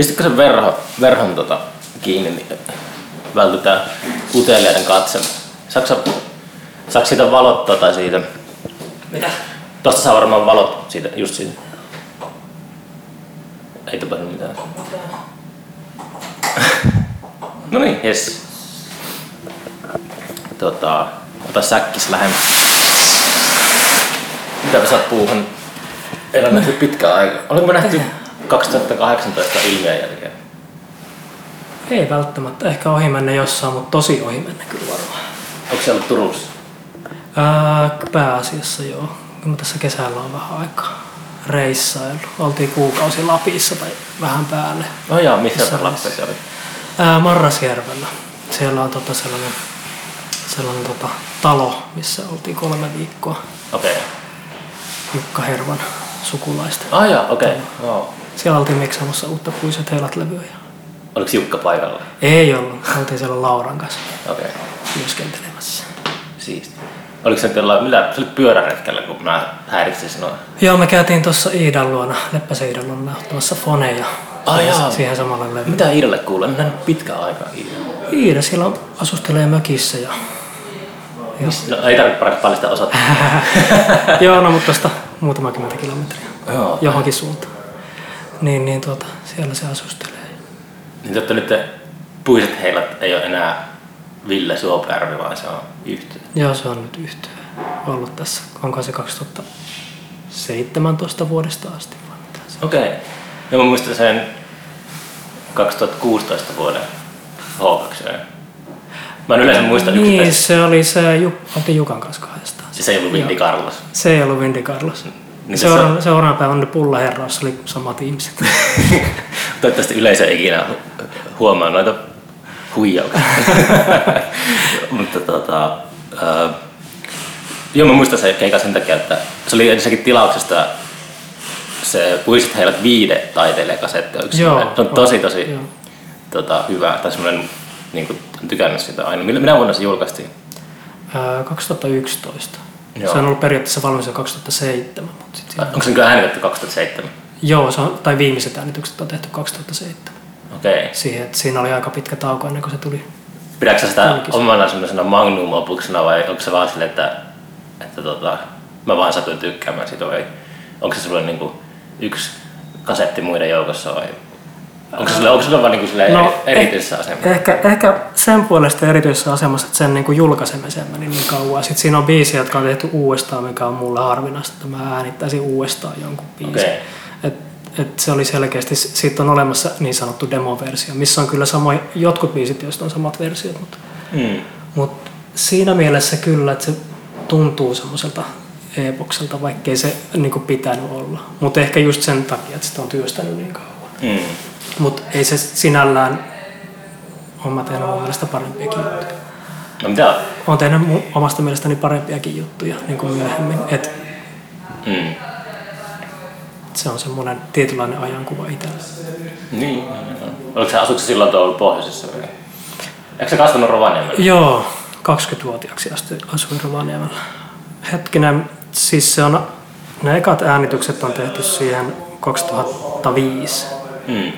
Pistitkö sen verho, verhon tota, kiinni, niin vältytään uteliaiden katselu. Saatko, sä- saatko siitä valot tota siitä? Mitä? Tosta saa varmaan valot siitä, just siitä. Ei tapahdu mitään. no niin, jes. Tota, ota säkkis lähemmäs. Mitä me saat puuhun? Nähty pitkään aikaa. Oliko me nähty 2018 ilmiön jälkeen? Ei välttämättä. Ehkä ohi mennä jossain, mutta tosi ohi mennä kyllä varmaan. Onko se ollut Turussa? Ää, pääasiassa joo. Kyllä tässä kesällä on vähän aikaa reissailu. Oltiin kuukausi Lapissa tai vähän päälle. No jaa, missä se lapsi se oli? Ää, Marrasjärvellä. Siellä on tota sellainen, sellainen tota, talo, missä oltiin kolme viikkoa. Okei. Okay. Jukka Hervan sukulaista. Ah jaa, okei. Okay. Siellä oltiin miksaamassa uutta puiset heilat levyä. ja- Oliko Jukka paikalla? Ei ollut. Oltiin siellä Lauran kanssa Okei. Okay. työskentelemässä. Siisti. Oliko se jollain, mitä, se oli pyöräretkellä, kun mä häiritsin sinua? Joo, me käytiin tuossa Iidan luona, Leppäsen Iidan luona ottamassa foneja. Ai jaa. siihen samalle levylle. Mitä Iidalle kuuluu? En nähnyt pitkään aikaa Iida. Iida siellä asustelee mökissä ja... No, ei tarvitse paljastaa osoittaa. Joo, no mutta tosta muutama kymmentä kilometriä Joo. johonkin suuntaan. Niin, niin tuota, siellä se asustelee. Niin totta nyt puiset heilat ei ole enää Ville Suopjärvi, vaan se on yhtiö. Joo, se on nyt yhtiö ollut tässä. Onko se 2017 vuodesta asti vai mitä se on? Okei. Okay. Ja mä muistan sen 2016 vuoden H2. Mä en yleensä muista Niin, yksittäistä. se oli se, Ju, oltiin Jukan kanssa kahdestaan. Siis ei ollut Vindy Carlos. Se ei ollut Vindy Carlos. Niin se Seuraavana, seuraavana päivänä pullaherroissa oli samat ihmiset. Toivottavasti yleisö ei ikinä hu- huomaa noita huijauksia. Mutta tota, äh, joo mä muistan se keika sen takia, että se oli ensinnäkin tilauksesta se Puisit heilat viide taiteilijakasetti. Onko se Joo, Se on tosi on. tosi Joo. tota, hyvä. Tai semmoinen, niin kuin, olen tykännyt sitä aina. Minä vuonna se julkaistiin? Ää, 2011. Joo. Se on ollut periaatteessa valmis jo 2007. Mutta sit siinä... Onko se kyllä äänitetty 2007? Joo, se on, tai viimeiset äänitykset on tehty 2007. Okei. Okay. Siihen, että siinä oli aika pitkä tauko ennen kuin se tuli. Pidätkö sitä omana semmoisena magnum opuksena vai onko se vaan silleen, että, että tota, mä vaan satuin tykkäämään siitä vai onko se sulle niinku yksi kasetti muiden joukossa vai onko se sulle, onko sulle vaan niinku silleen no, erityisessä asemassa? Ehkä, ehkä sen puolesta erityisessä asemassa, että sen niin kuin julkaisemiseen meni niin kauan. Sitten siinä on biisiä, jotka on tehty uudestaan, mikä on mulle harvinaista, että mä äänittäisin uudestaan jonkun biisin. Okei. Et, et se oli selkeästi, siitä on olemassa niin sanottu demoversio, missä on kyllä samoja, jotkut biisit, joista on samat versiot, mutta Hmm. Mutta siinä mielessä kyllä, että se tuntuu semmoiselta epokselta, vaikkei se niin pitänyt olla. Mutta ehkä just sen takia, että sitä on työstänyt niin kauan. Hmm. Mutta ei se sinällään ole mä tehnyt mun mielestä parempiakin juttuja. No mitä? Olen tehnyt omasta mielestäni parempiakin juttuja niin kuin myöhemmin. Et Hmm. se on semmoinen tietynlainen ajankuva itsellä. Niin. Oliko se, asutko sä silloin tuolla pohjoisessa vielä? Eikö se kasvanut Rovaniemellä? Joo, 20-vuotiaaksi asti asuin Rovaniemellä. Hetkinen, siis se on, ne ekat äänitykset on tehty siihen 2005. Hmm.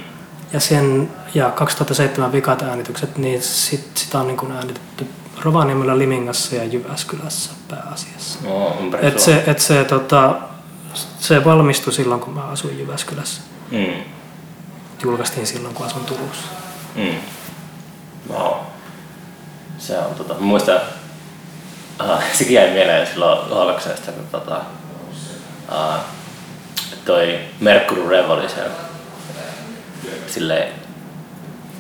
Ja, sen, ja 2007 vikat äänitykset, niin sit, sitä on niin kuin äänitetty Rovaniemellä, Limingassa ja Jyväskylässä pääasiassa. No, Et se, et se, tota, se valmistui silloin, kun mä asuin Jyväskylässä. Hmm. Julkaistiin silloin, kun asun Turussa. Mm. Wow. Se on tota, muistan, aha, sekin jäi mieleen silloin H2, kun tota, uh, toi Mercury Revolution silleen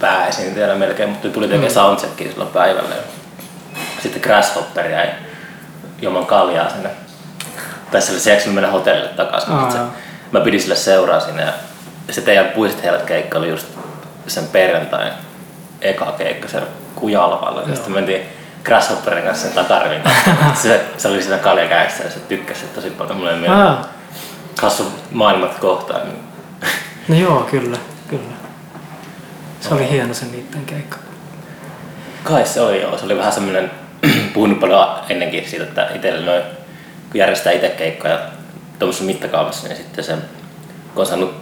pääesiintyjänä melkein, mutta tuli tekemään mm. soundcheckia silloin päivällä. Sitten Grasshopper jäi joman kaljaa sinne. Tai oli se, mennä hotellille takaisin. Aa, Se, mä pidin sille seuraa sinne ja se teidän puiset heidät keikka oli just sen perjantain eka keikka siellä Kujalvalla. Ja sitten mentiin Grasshopperin kanssa sen takarivin kanssa. se, se, oli siinä kaljakäessä ja se tykkäsi tosi paljon. Mulle ei hassu maailmat kohtaan. Niin. no joo, kyllä, kyllä. Se oli hieno se niiden keikka. Kai se oli joo. Se oli vähän semmoinen, puhunut paljon ennenkin siitä, että itselle noin, kun järjestää itse keikkoja tuommoisessa mittakaavassa, niin sitten sen, kun on saanut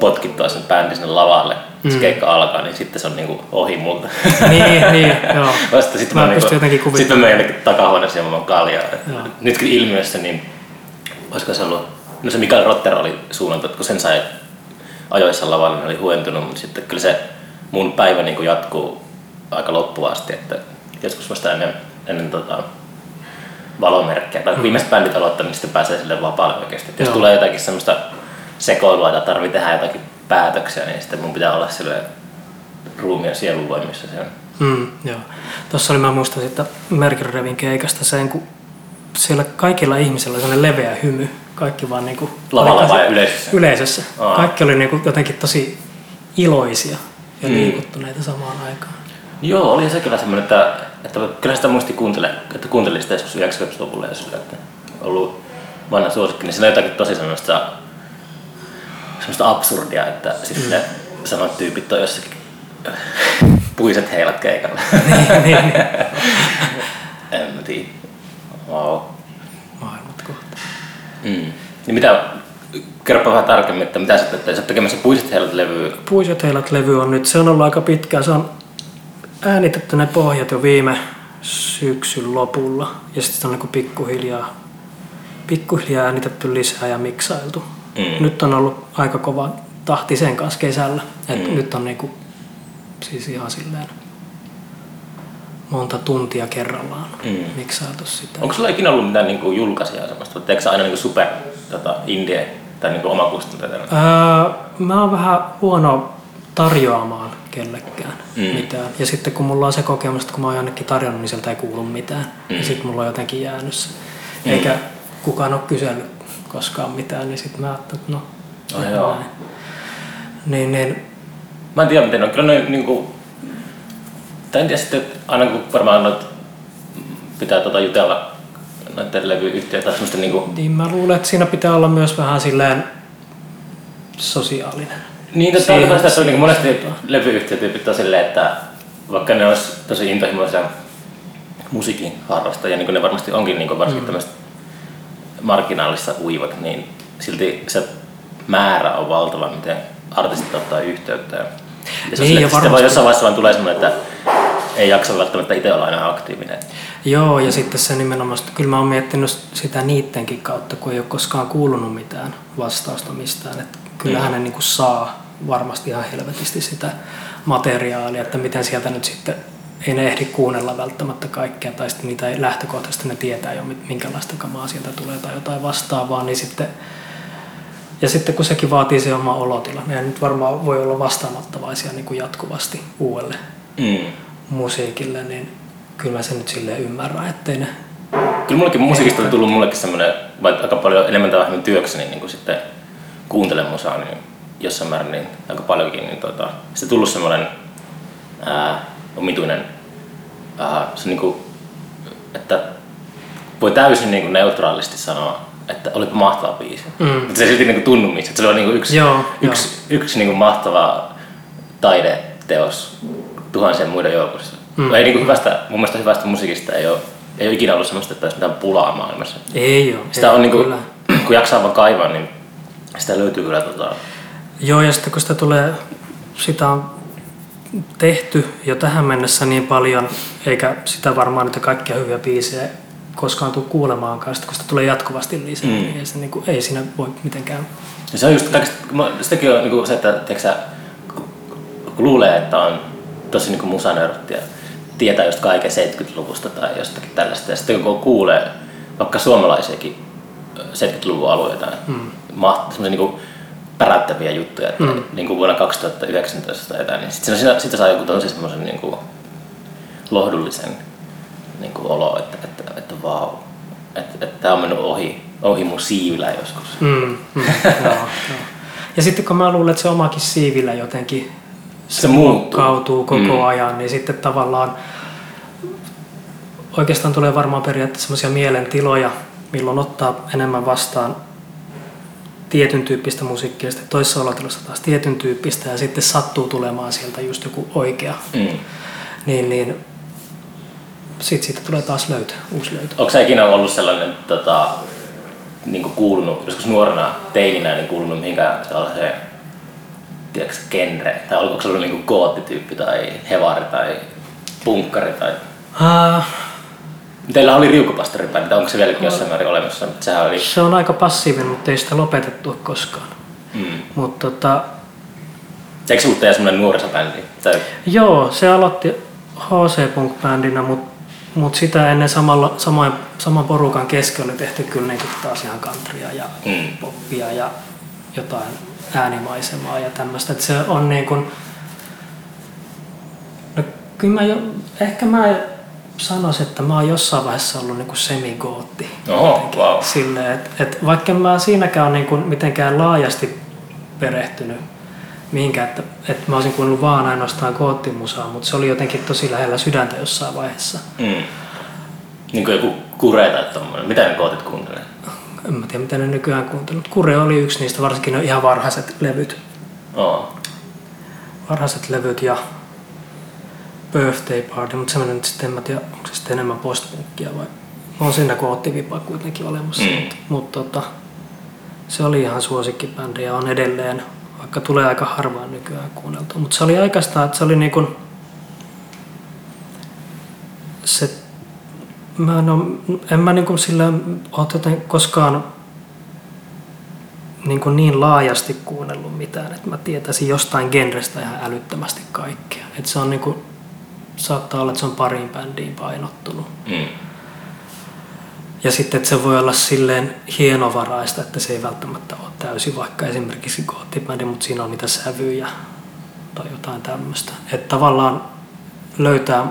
potkittua sen bändin sinne lavalle, mm. se keikka alkaa, niin sitten se on niinku ohi multa. niin, niin, joo. Vasta sitten Mä mä, pystyn jotenkin niinku, kuvittelemaan. sitten mä menen takahuoneeseen ja mä kaljaa. Nytkin ilmiössä, niin olisiko se ollut, no se Mikael Rotter oli suunnantu, että kun sen sai ajoissa lavalle, niin oli huentunut, mutta sitten kyllä se mun päivä niin jatkuu aika loppuun asti, että joskus vasta ennen, ennen tota, valomerkkejä, tai kun viimeiset bändit aloittaa, niin sitten pääsee sille vapaalle oikeasti. Et jos Joo. tulee jotakin semmoista sekoilua tai tarvii tehdä jotakin päätöksiä, niin sitten mun pitää olla sille ruumiin ja sielun voimissa se on. Mm, joo. Tuossa oli, mä muistan sitten Mercury Revin keikasta sen, kun siellä kaikilla ihmisillä sellainen leveä hymy. Kaikki vaan niinku... Lavalla vai yleisössä? Yleisössä. Aa. Kaikki oli niinku jotenkin tosi iloisia ja Mm. liikuttuneita samaan aikaan. Joo, oli se kyllä semmoinen, että, että kyllä sitä muisti kuuntele, että kuuntelin sitä joskus 90-luvulla ja sillä, että ollut vanha suosikki, niin siinä on jotakin tosi semmoista, semmoista absurdia, että sitten mm. samat tyypit on jossakin puiset heilat keikalla. niin, niin. en mä tiedä. Wow. Maailmat kohta. Mm. Niin mitä, kerropa vähän tarkemmin, että mitä sä teet, sä tekemässä puiset heilat levyä. Puiset heilat levy on nyt, se on ollut aika pitkään. Se on äänitetty ne pohjat jo viime syksyn lopulla. Ja sitten on niin pikkuhiljaa, pikkuhiljaa äänitetty lisää ja miksailtu. Mm. Nyt on ollut aika kova tahti sen kanssa kesällä. Et Mm. Nyt on niinku, siis ihan silleen monta tuntia kerrallaan Mm. miksailtu sitä. Onko sulla ikinä ollut mitään niin julkaisijaa semmoista? Teekö sä aina niin super tota, indie tai niin omakustanteita? Öö, mä oon vähän huono tarjoamaan kellekään Mm. mitään. Ja sitten kun mulla on se kokemus, että kun mä oon jonnekin tarjonnut, niin sieltä ei kuulu mitään. Mm. Ja sitten mulla on jotenkin jäänyt se. Mm. Eikä kukaan ole kysellyt koskaan mitään, niin sitten mä ajattelin, että no, tehdään joo. Niin, niin, Mä en tiedä miten on. Kyllä ne niinku... Tai en tiedä sitten, että aina kun varmaan noit pitää tota jutella noiden levyyhtiöitä tai semmoista niinku... niin mä luulen, että siinä pitää olla myös vähän silleen sosiaalinen. Niin, tässä Siihen- on sitä, että on niinku monesti levyyhtiötyypit on silleen, että vaikka ne olisi tosi intohimoisia musiikin harrastajia, niin kuin ne varmasti onkin niin varsinkin mm. tämmöiset marginaalissa uivat, niin silti se määrä on valtava, miten artistit ottaa yhteyttä. Ja, se on Niin, sille, ja että sitten varmasti- vaan jossain vaiheessa vaan tulee semmoinen, että ei jaksa välttämättä itse olla aina aktiivinen. Joo, ja sitten se nimenomaan, että kyllä mä oon miettinyt sitä niittenkin kautta, kun ei ole koskaan kuulunut mitään vastausta mistään. Että kyllähän Mm. ne niin kuin saa varmasti ihan helvetisti sitä materiaalia, että miten sieltä nyt sitten ei ne ehdi kuunnella välttämättä kaikkea, tai sitten niitä ei lähtökohtaisesti ne tietää jo, minkälaista kamaa sieltä tulee tai jotain vastaavaa, niin sitten ja sitten kun sekin vaatii se oma olotila, niin ei nyt varmaan voi olla vastaanottavaisia niin kuin jatkuvasti uudelle Mm. Musiikille, niin kyllä mä sen nyt silleen ymmärrän, ettei ne... Kyllä mullekin musiikista on tullut mullekin semmoinen, vaikka aika paljon enemmän tai vähemmän työkseni niin kuin sitten kuuntelen musaa, niin jossain määrin niin aika paljonkin, niin tota, se on tullut semmoinen ää, omituinen, ää, se niin kuin, että voi täysin niin kuin neutraalisti sanoa, että olipa mahtava biisi. Mm. Mutta se silti niin kuin tunnu missään. Se on niin kuin yksi, Joo, yksi, yksi niin kuin mahtava taideteos tuhansien muiden joukossa. Mm. Ei niin kuin hyvästä, mun mielestä hyvästä musiikista ei ole, ei ole ikinä ollut semmoista, että olisi mitään pulaa maailmassa. Ei ole. Sitä ei, on niin kuin, kun jaksaa vaan kaivaa, niin sitä löytyy kyllä tota, Joo, ja sitten kun sitä tulee, sitä on tehty jo tähän mennessä niin paljon, eikä sitä varmaan niitä kaikkia hyviä biisejä koskaan tule kuulemaankaan, sitten kun sitä tulee jatkuvasti lisää, Mm. niin, ei, se, niin kuin, ei siinä voi mitenkään. Ja se on just sitäkin on niinku se, että tiedätkö, sä, kun kun luulee, että on tosi niinku musanörtti ja tietää just kaiken 70-luvusta tai jostakin tällaista. Ja sitten kun kuulee vaikka suomalaisiakin ö, 70-luvun alueita, mm. semmoisia niinku pärättäviä juttuja, että mm. niin kuin vuonna 2019 tai jotain, niin sitten siitä, siitä saa joku tosi semmoisen niinku lohdullisen niinku olo, että, että, että vau, että, että tämä on mennyt ohi, ohi mun siivillä joskus. Mm, mm, joo, joo. Ja sitten kun mä luulen, että se omakin siivillä jotenkin Se muuttuu. muokkautuu koko Mm. ajan, niin sitten tavallaan oikeastaan tulee varmaan periaatteessa semmoisia mielentiloja, milloin ottaa enemmän vastaan tietyn tyyppistä musiikkia, sitten toisessa olotilossa taas tietyn tyyppistä ja sitten sattuu tulemaan sieltä just joku oikea, Mm. niin, niin sitten siitä tulee taas löytö, uusi löytö. Onko sä ikinä ollut sellainen, tota, niin kuulunut, joskus nuorena teininä, niin kuulunut mihinkään sellaiseen tiedätkö, genre? Tai oliko se ollut niinku goottityyppi tai hevari tai punkkari tai... Uh, Teillä oli riukupastoribändi, onko se vieläkin jossain määrin olemassa? Mutta sehän oli... se on aika passiivinen, mutta ei sitä lopetettu koskaan. Mm. Mutta tota, Eikö ollut teidän semmoinen nuorisobändi? Tai... joo, se aloitti HC Punk-bändinä, mutta mut sitä ennen samalla, samoin, saman porukan kesken oli tehty kyllä niin taas ihan countrya ja Mm. poppia ja jotain äänimaisemaa ja tämmöistä. Että se on niin kuin, no kyllä mä jo, ehkä mä sanoisin, että mä oon jossain vaiheessa ollut niin kuin semigootti. Oho, wow. Silleen, että et vaikka mä siinäkään ole niin kuin mitenkään laajasti perehtynyt mihinkään, että, että mä olisin kuunnellut vaan ainoastaan goottimusaa, mutta se oli jotenkin tosi lähellä sydäntä jossain vaiheessa. Mm. Niin kuin joku kure tai tommonen. Mitä ne kootit kuuntelee? En mä tiedä, mitä ne nykyään kuuntelut. Kure oli yksi niistä, varsinkin ne ihan varhaiset levyt. Oo. Varhaiset levyt ja Birthday Party, mutta semmoinen nyt sitten, en mä tiedä, onko se sitten enemmän postpunkkia vai on siinä koottivipa kuitenkin olemassa, Mm. mutta, tota, se oli ihan suosikkibändi ja on edelleen, vaikka tulee aika harvaan nykyään kuunneltua, mutta se oli aikaistaan, että se oli niin kuin, se, mä en, oo, en mä niin sillä ole koskaan niin, kuin niin laajasti kuunnellut mitään, että mä tietäisin jostain genrestä ihan älyttömästi kaikkea. Että se on niin kuin, saattaa olla, että se on pariin bändiin painottunut. Mm. Ja sitten, että se voi olla silleen hienovaraista, että se ei välttämättä ole täysin vaikka esimerkiksi goottibändi, mutta siinä on niitä sävyjä tai jotain tämmöistä. Että tavallaan löytää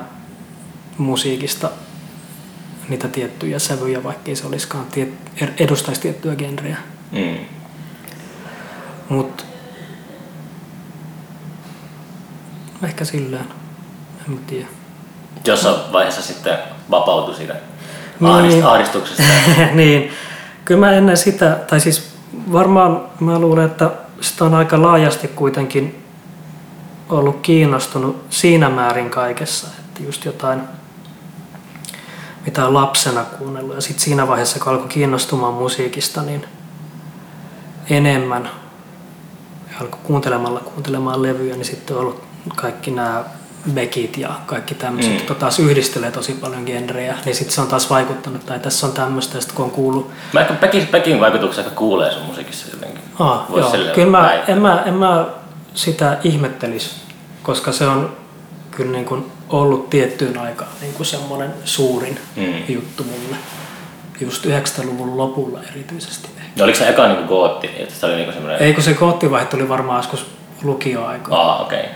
musiikista niitä tiettyjä sävyjä, vaikkei se olisikaan tiet, edustaisi tiettyä genreä. Mm. Mutta ehkä silleen, en mä tiedä. Jossain vaiheessa sitten vapautui siitä Niin. ahdist- ahdistuksesta. niin, kyllä mä ennen sitä, tai siis varmaan mä luulen, että sitä on aika laajasti kuitenkin ollut kiinnostunut siinä määrin kaikessa, että just jotain, mitä on lapsena kuunnellut. Ja sitten siinä vaiheessa, kun alkoi kiinnostumaan musiikista, niin enemmän ja alkoi kuuntelemalla kuuntelemaan levyjä, niin sitten on ollut kaikki nämä Beckit ja kaikki tämmöiset, Mm. jotka taas yhdistelee tosi paljon genrejä, niin sitten se on taas vaikuttanut, tai tässä on tämmöistä, ja sitten kun on kuullut, Mä ehkä Pekin, Pekin vaikutuksen aika kuulee sun musiikissa jotenkin. Aa, Vois joo, kyllä mä, en, mä, en mä sitä ihmettelisi, koska se on kyllä niin kuin ollut tiettyyn aikaan niin kuin semmoinen suurin Mm. juttu mulle. Just 90-luvun lopulla erityisesti. No oliko se eka niinku gootti, että se oli niinku semmoinen... Ei kun se koottivaihe tuli varmaan joskus lukioaikoina. Aa, okei. Okay.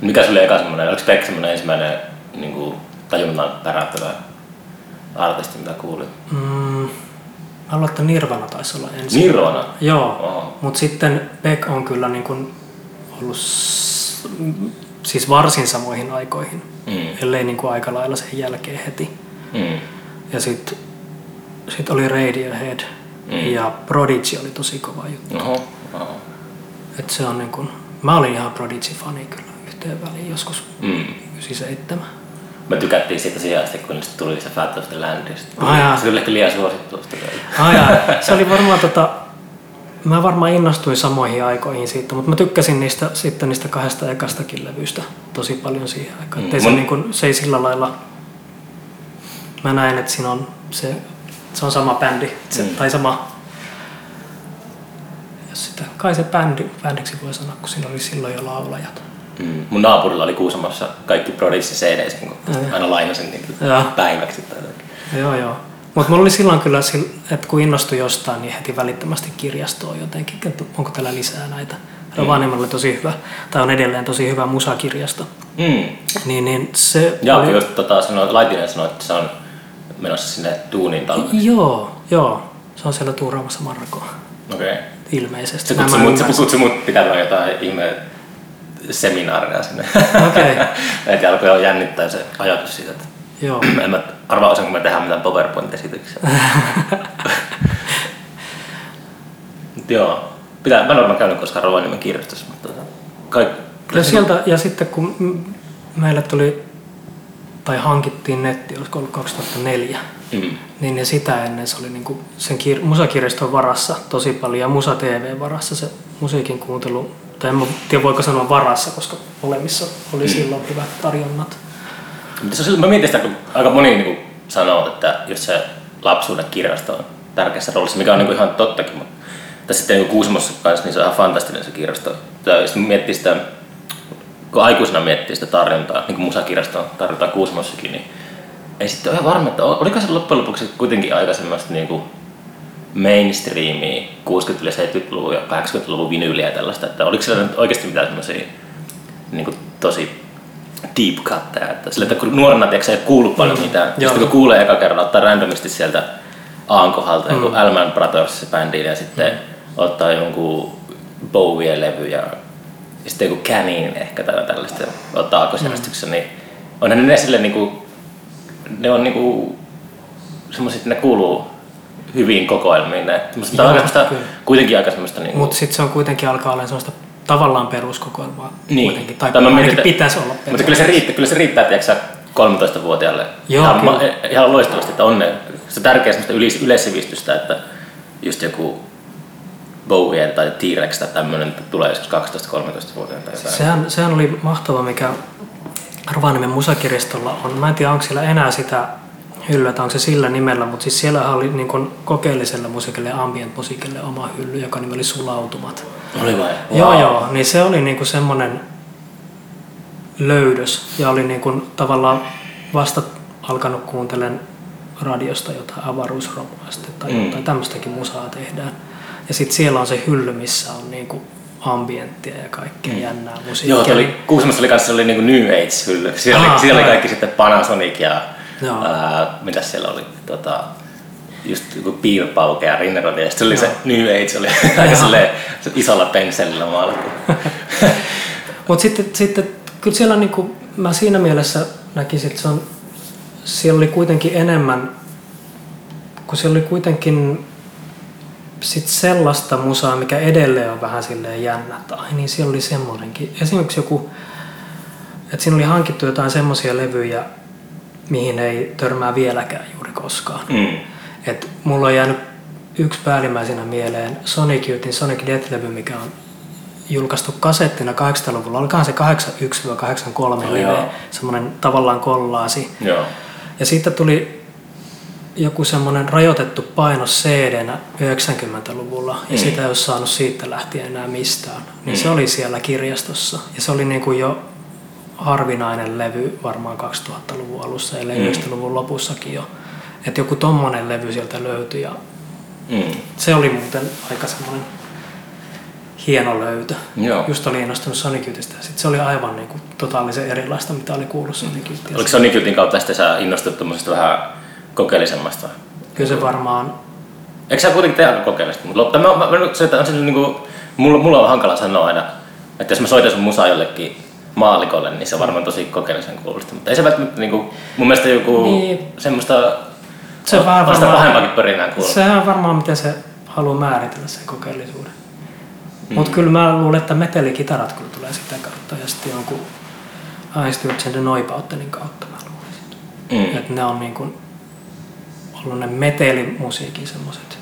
Mikä se oli eka semmoinen, oliko Pekka semmoinen ensimmäinen niinku, tajunnan päräyttävä artisti, mitä kuulit? Mm, mä luulen, että Nirvana taisi olla ensin. Nirvana? Joo, Oho. mutta sitten Beck on kyllä niin kuin ollut siis varsin samoihin aikoihin, Mm. ellei niin kuin aika lailla sen jälkeen heti. Mm. Ja sitten sit oli Radiohead Mm. ja Prodigy oli tosi kova juttu. Oho, oho. Et se on niin kuin, mä olin ihan Prodigy-fani kyllä yhteen väliin joskus Mm. 97. Me tykättiin siitä siihen asti, kun tuli se Fat of the. Ai jaa. Se oli ehkä liian suosittu sitä vielä. Ah, jaa. se oli varmaan tota, mä varmaan innostuin samoihin aikoihin siitä, mutta mä tykkäsin niistä, sitten niistä kahdesta ekastakin levystä tosi paljon siihen aikaan. Mm. Se, niin kuin, se ei sillä lailla, mä näen, että siinä on se, se on sama bändi, se, Mm. tai sama, jos sitä, kai se bändi, bändiksi voi sanoa, kun siinä oli silloin jo laulajat. Mm. Mun naapurilla oli Kuusamossa kaikki Prodigy CD, kun Ai. aina lainasin niitä päiväksi tai. Joo, joo. Mutta mulla oli silloin kyllä, että kun innostui jostain, niin heti välittömästi kirjastoon jotenkin, että onko täällä lisää näitä. Rovaniemellä oli tosi hyvä, tai on edelleen tosi hyvä musakirjasto. Mm. Niin, niin se Jaakko oli... just tota, sanoi, Laitinen sanoi, että se on menossa sinne duunin talveen. Joo, joo. Se on siellä tuuraamassa Markoa, Okei. Okay. ilmeisesti. Se kutsui mut, se kutsui mut pitämään jotain ihme seminaaria sinne. Okei. että alkoi jo jännittää se ajatus siitä, että Joo. en mä arvaa osaanko mä tehdä mitään PowerPoint-esityksiä. Joo. Pitää, mä en ole käynyt koskaan Rovaniemen kirjastossa, mutta tota, kaikki... Ja, sieltä, ja sitten kun meille tuli, tai hankittiin netti, olisiko ollut 2004, Mm. Niin ja sitä ennen se oli niinku sen kir- musakirjaston varassa tosi paljon ja Musa TV varassa se musiikin kuuntelu tai en tiedä voiko sanoa varassa, koska molemmissa oli silloin hyvät tarjonnat. Mutta mä mietin sitä, kun aika moni niin kuin sanoo, että jos se lapsuuden kirjasto on tärkeässä roolissa, mikä on niin kuin ihan tottakin, mutta tässä sitten niin Kuusamossa kanssa, niin se on ihan fantastinen se kirjasto. Ja jos miettii sitä, kun aikuisena miettii sitä tarjontaa, niin kuin musakirjasto tarjotaan Kuusamossakin, niin ei sitten ole ihan varma, että oliko se loppujen lopuksi kuitenkin aika semmoista niin kuin mainstreamia 60- ja 70-luvun ja 80-luvun vinyyliä ja tällaista, että oliko siellä nyt oikeasti mitään semmoisia niin kuin tosi deep cutteja, että sille, että kun nuorena tiedätkö, ei kuulu paljon Mm. mitään, Joo. sitten kun kuulee eka kerran, ottaa randomisti sieltä Aan kohdalta mm. jonkun Alman Brothers bändiin ja sitten ottaa jonkun Bowie-levy ja sitten joku Canin ehkä tai tällaista, ottaa aakkosjärjestyksen, niin onhan ne sille niinku, ne on niinku semmoiset, että ne kuuluu hyviin kokoelmiin. Ne. Semmosta, Joo, aika semmoista, kuitenkin aika semmoista niinku, Mutta sitten se on kuitenkin alkaa olla sellaista tavallaan peruskokoelmaa Niin. kuitenkin. Tai, Tai mä ainakin mietin, pitäisi olla Mutta kyllä se riittää, kyllä se riittää tiedätkö, sä, 13-vuotiaalle Joo, ihan, kyllä. ma- ihan loistavasti, että on ne, se tärkeä semmoista yleis- yleissivistystä, että just joku Bowie tai T-Rex tai tämmöinen tulee joskus 12-13-vuotiaana tai jotain. Sehän, sehän oli mahtava, mikä Rovaniemen musakirjastolla on. Mä en tiedä, onko siellä enää sitä hyllyä, että onko se sillä nimellä, mutta siis siellä oli niin kuin kokeelliselle musiikille ja ambient musiikille oma hylly, joka nimi oli Sulautumat. Oli vai? Joo, joo, niin se oli niin kuin semmoinen löydös ja oli niin kuin tavallaan vasta alkanut kuuntelen radiosta jotain avaruusromua sitten tai Mm. jotain tämmöistäkin musaa tehdään. Ja sitten siellä on se hylly, missä on niin kuin ambienttia ja kaikkea jännää musiikkia. Joo, oli, Kuusamossa oli kanssa oli niinku New Age-hylly. Siellä, Aa, oli, siellä oli ai. kaikki sitten Panasonic ja Ää, mitä siellä oli, tota, just joku piirpauke ja rinnerodi. Ja sitten oli se New Age, oli aika silleen isolla pensselillä maalattu. Mutta sitten, sitten kyllä siellä niinku, mä siinä mielessä näkisin, että se on, siellä oli kuitenkin enemmän, kun siellä oli kuitenkin sit sellaista musaa, mikä edelleen on vähän silleen jännä, että ai niin siellä oli semmoinenkin. Esimerkiksi joku, että siinä oli hankittu jotain semmoisia levyjä, mihin ei törmää vieläkään juuri koskaan. Mm. Et mulla on jäänyt yksi päällimmäisenä mieleen Sonic Youthin Sonic Death-levy, mikä on julkaistu kasettina 80-luvulla. Olikohan se 81-83 Oh, live, semmoinen tavallaan kollaasi. Joo. Ja sitten tuli joku semmoinen rajoitettu paino cd 90-luvulla ja Mm. sitä ei ole saanut siitä lähtien enää mistään. Niin Mm. se oli siellä kirjastossa ja se oli niin kuin jo harvinainen levy varmaan 2000-luvun alussa ja Mm. 90-luvun lopussakin jo. Että joku tommonen levy sieltä löytyi ja Mm. se oli muuten aika semmoinen hieno löytö. Joo. Just oli innostunut Sonic Youthista ja sit se oli aivan niin kuin totaalisen erilaista, mitä oli kuullut Sonic Youthia. Oliko Sonic Youthin kautta sitten sä innostut tuommoisesta vähän kokeellisemmasta? Kyllä se varmaan Eikö sä kuitenkin tee aika kokeellista? Mutta mä, mä, mä, se, että on se, niin kuin, mulla, mulla on hankala sanoa aina, että jos mä soitan sun musaa jollekin maalikolle, niin se on varmaan tosi kokeellisen kuulosta. Mutta ei se välttämättä niin kuin, mun mielestä joku Niin. semmoista Se on vähän varmaan- pahempaakin pörinää kuulla. Sehän on varmaan miten se haluaa määritellä sen kokeellisuuden. Mm. Mutta kyllä mä luulen, että metelikitarat kyllä tulee sitä kautta ja sitten jonkun Einstürzen de Neubauttenin kautta mä luulisin. Mm. Että ne on niin kuin ollut ne metelimusiikin semmoiset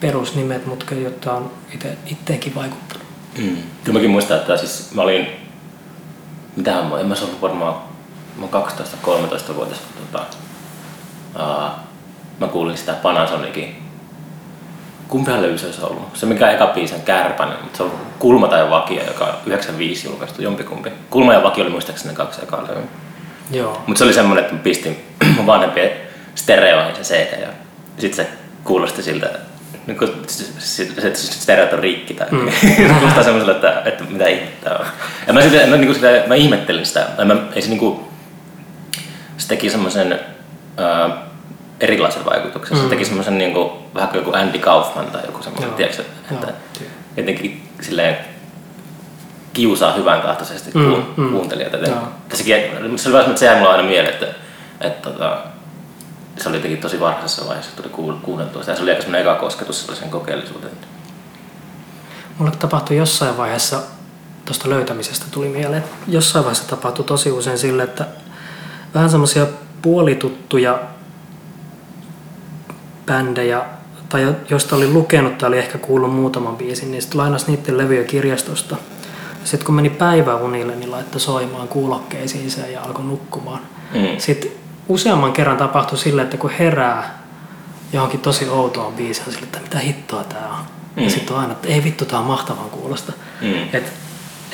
perusnimet, mutta jotta on ite, itteenkin vaikuttanut. Mm. Kyllä mäkin muistan, että siis mä olin, mitähän mä, en mä ollut varmaan, mä oon 12-13-vuotias, kun tota, uh, mä kuulin sitä Panasonicin. Kumpihan levy se olisi ollut? Se mikä eka biisi on Kärpänen, mutta se on Kulma tai Vakio, joka on 95 julkaistu, jompikumpi. Kulma ja Vakio oli muistaakseni ne kaksi ekaa levyä. Joo. Mutta se oli semmoinen, että mä pistin mun vanhempien stereoihin se CD ja sitten se kuulosti siltä, niin kuin se, se, se stereot on rikki tai mm. kuulostaa semmoiselle, että, että mitä ihmettä on. Ja mä, sitä, mä, niin sitä, mä ihmettelin sitä, ja mä, ei se, niin kuin, se teki semmoisen äh, erilaisen vaikutuksen. Mm. Se teki semmoisen niin kuin, vähän kuin joku Andy Kaufman tai joku semmoinen, tiedätkö, että Joo. jotenkin silleen kiusaa hyvän tahtoisesti Mm, mm, kuuntelijoita. Mm. Sekin, se oli vähän, että se jäi mulla aina mieleen, että, että, tota, se oli jotenkin tosi varhaisessa vaiheessa, tuli kuunneltua sitä. Ja se oli aika semmoinen eka kosketus sellaisen kokeellisuuteen. Mulle tapahtui jossain vaiheessa, tuosta löytämisestä tuli mieleen, että jossain vaiheessa tapahtui tosi usein sille, että vähän semmoisia puolituttuja bändejä tai jo- josta oli lukenut tai oli ehkä kuullut muutaman biisin, niin sitten lainasi niiden levyjä kirjastosta. Sitten kun meni päiväunille, niin laittoi soimaan kuulokkeisiinsa ja alkoi nukkumaan. Mm. Sitten useamman kerran tapahtui sille, että kun herää johonkin tosi outoon biisiin, sille, että mitä hittoa tää on. Mm. Mm. Ja sitten on aina, että ei vittu, tää on mahtavan kuulosta. Mm. Et,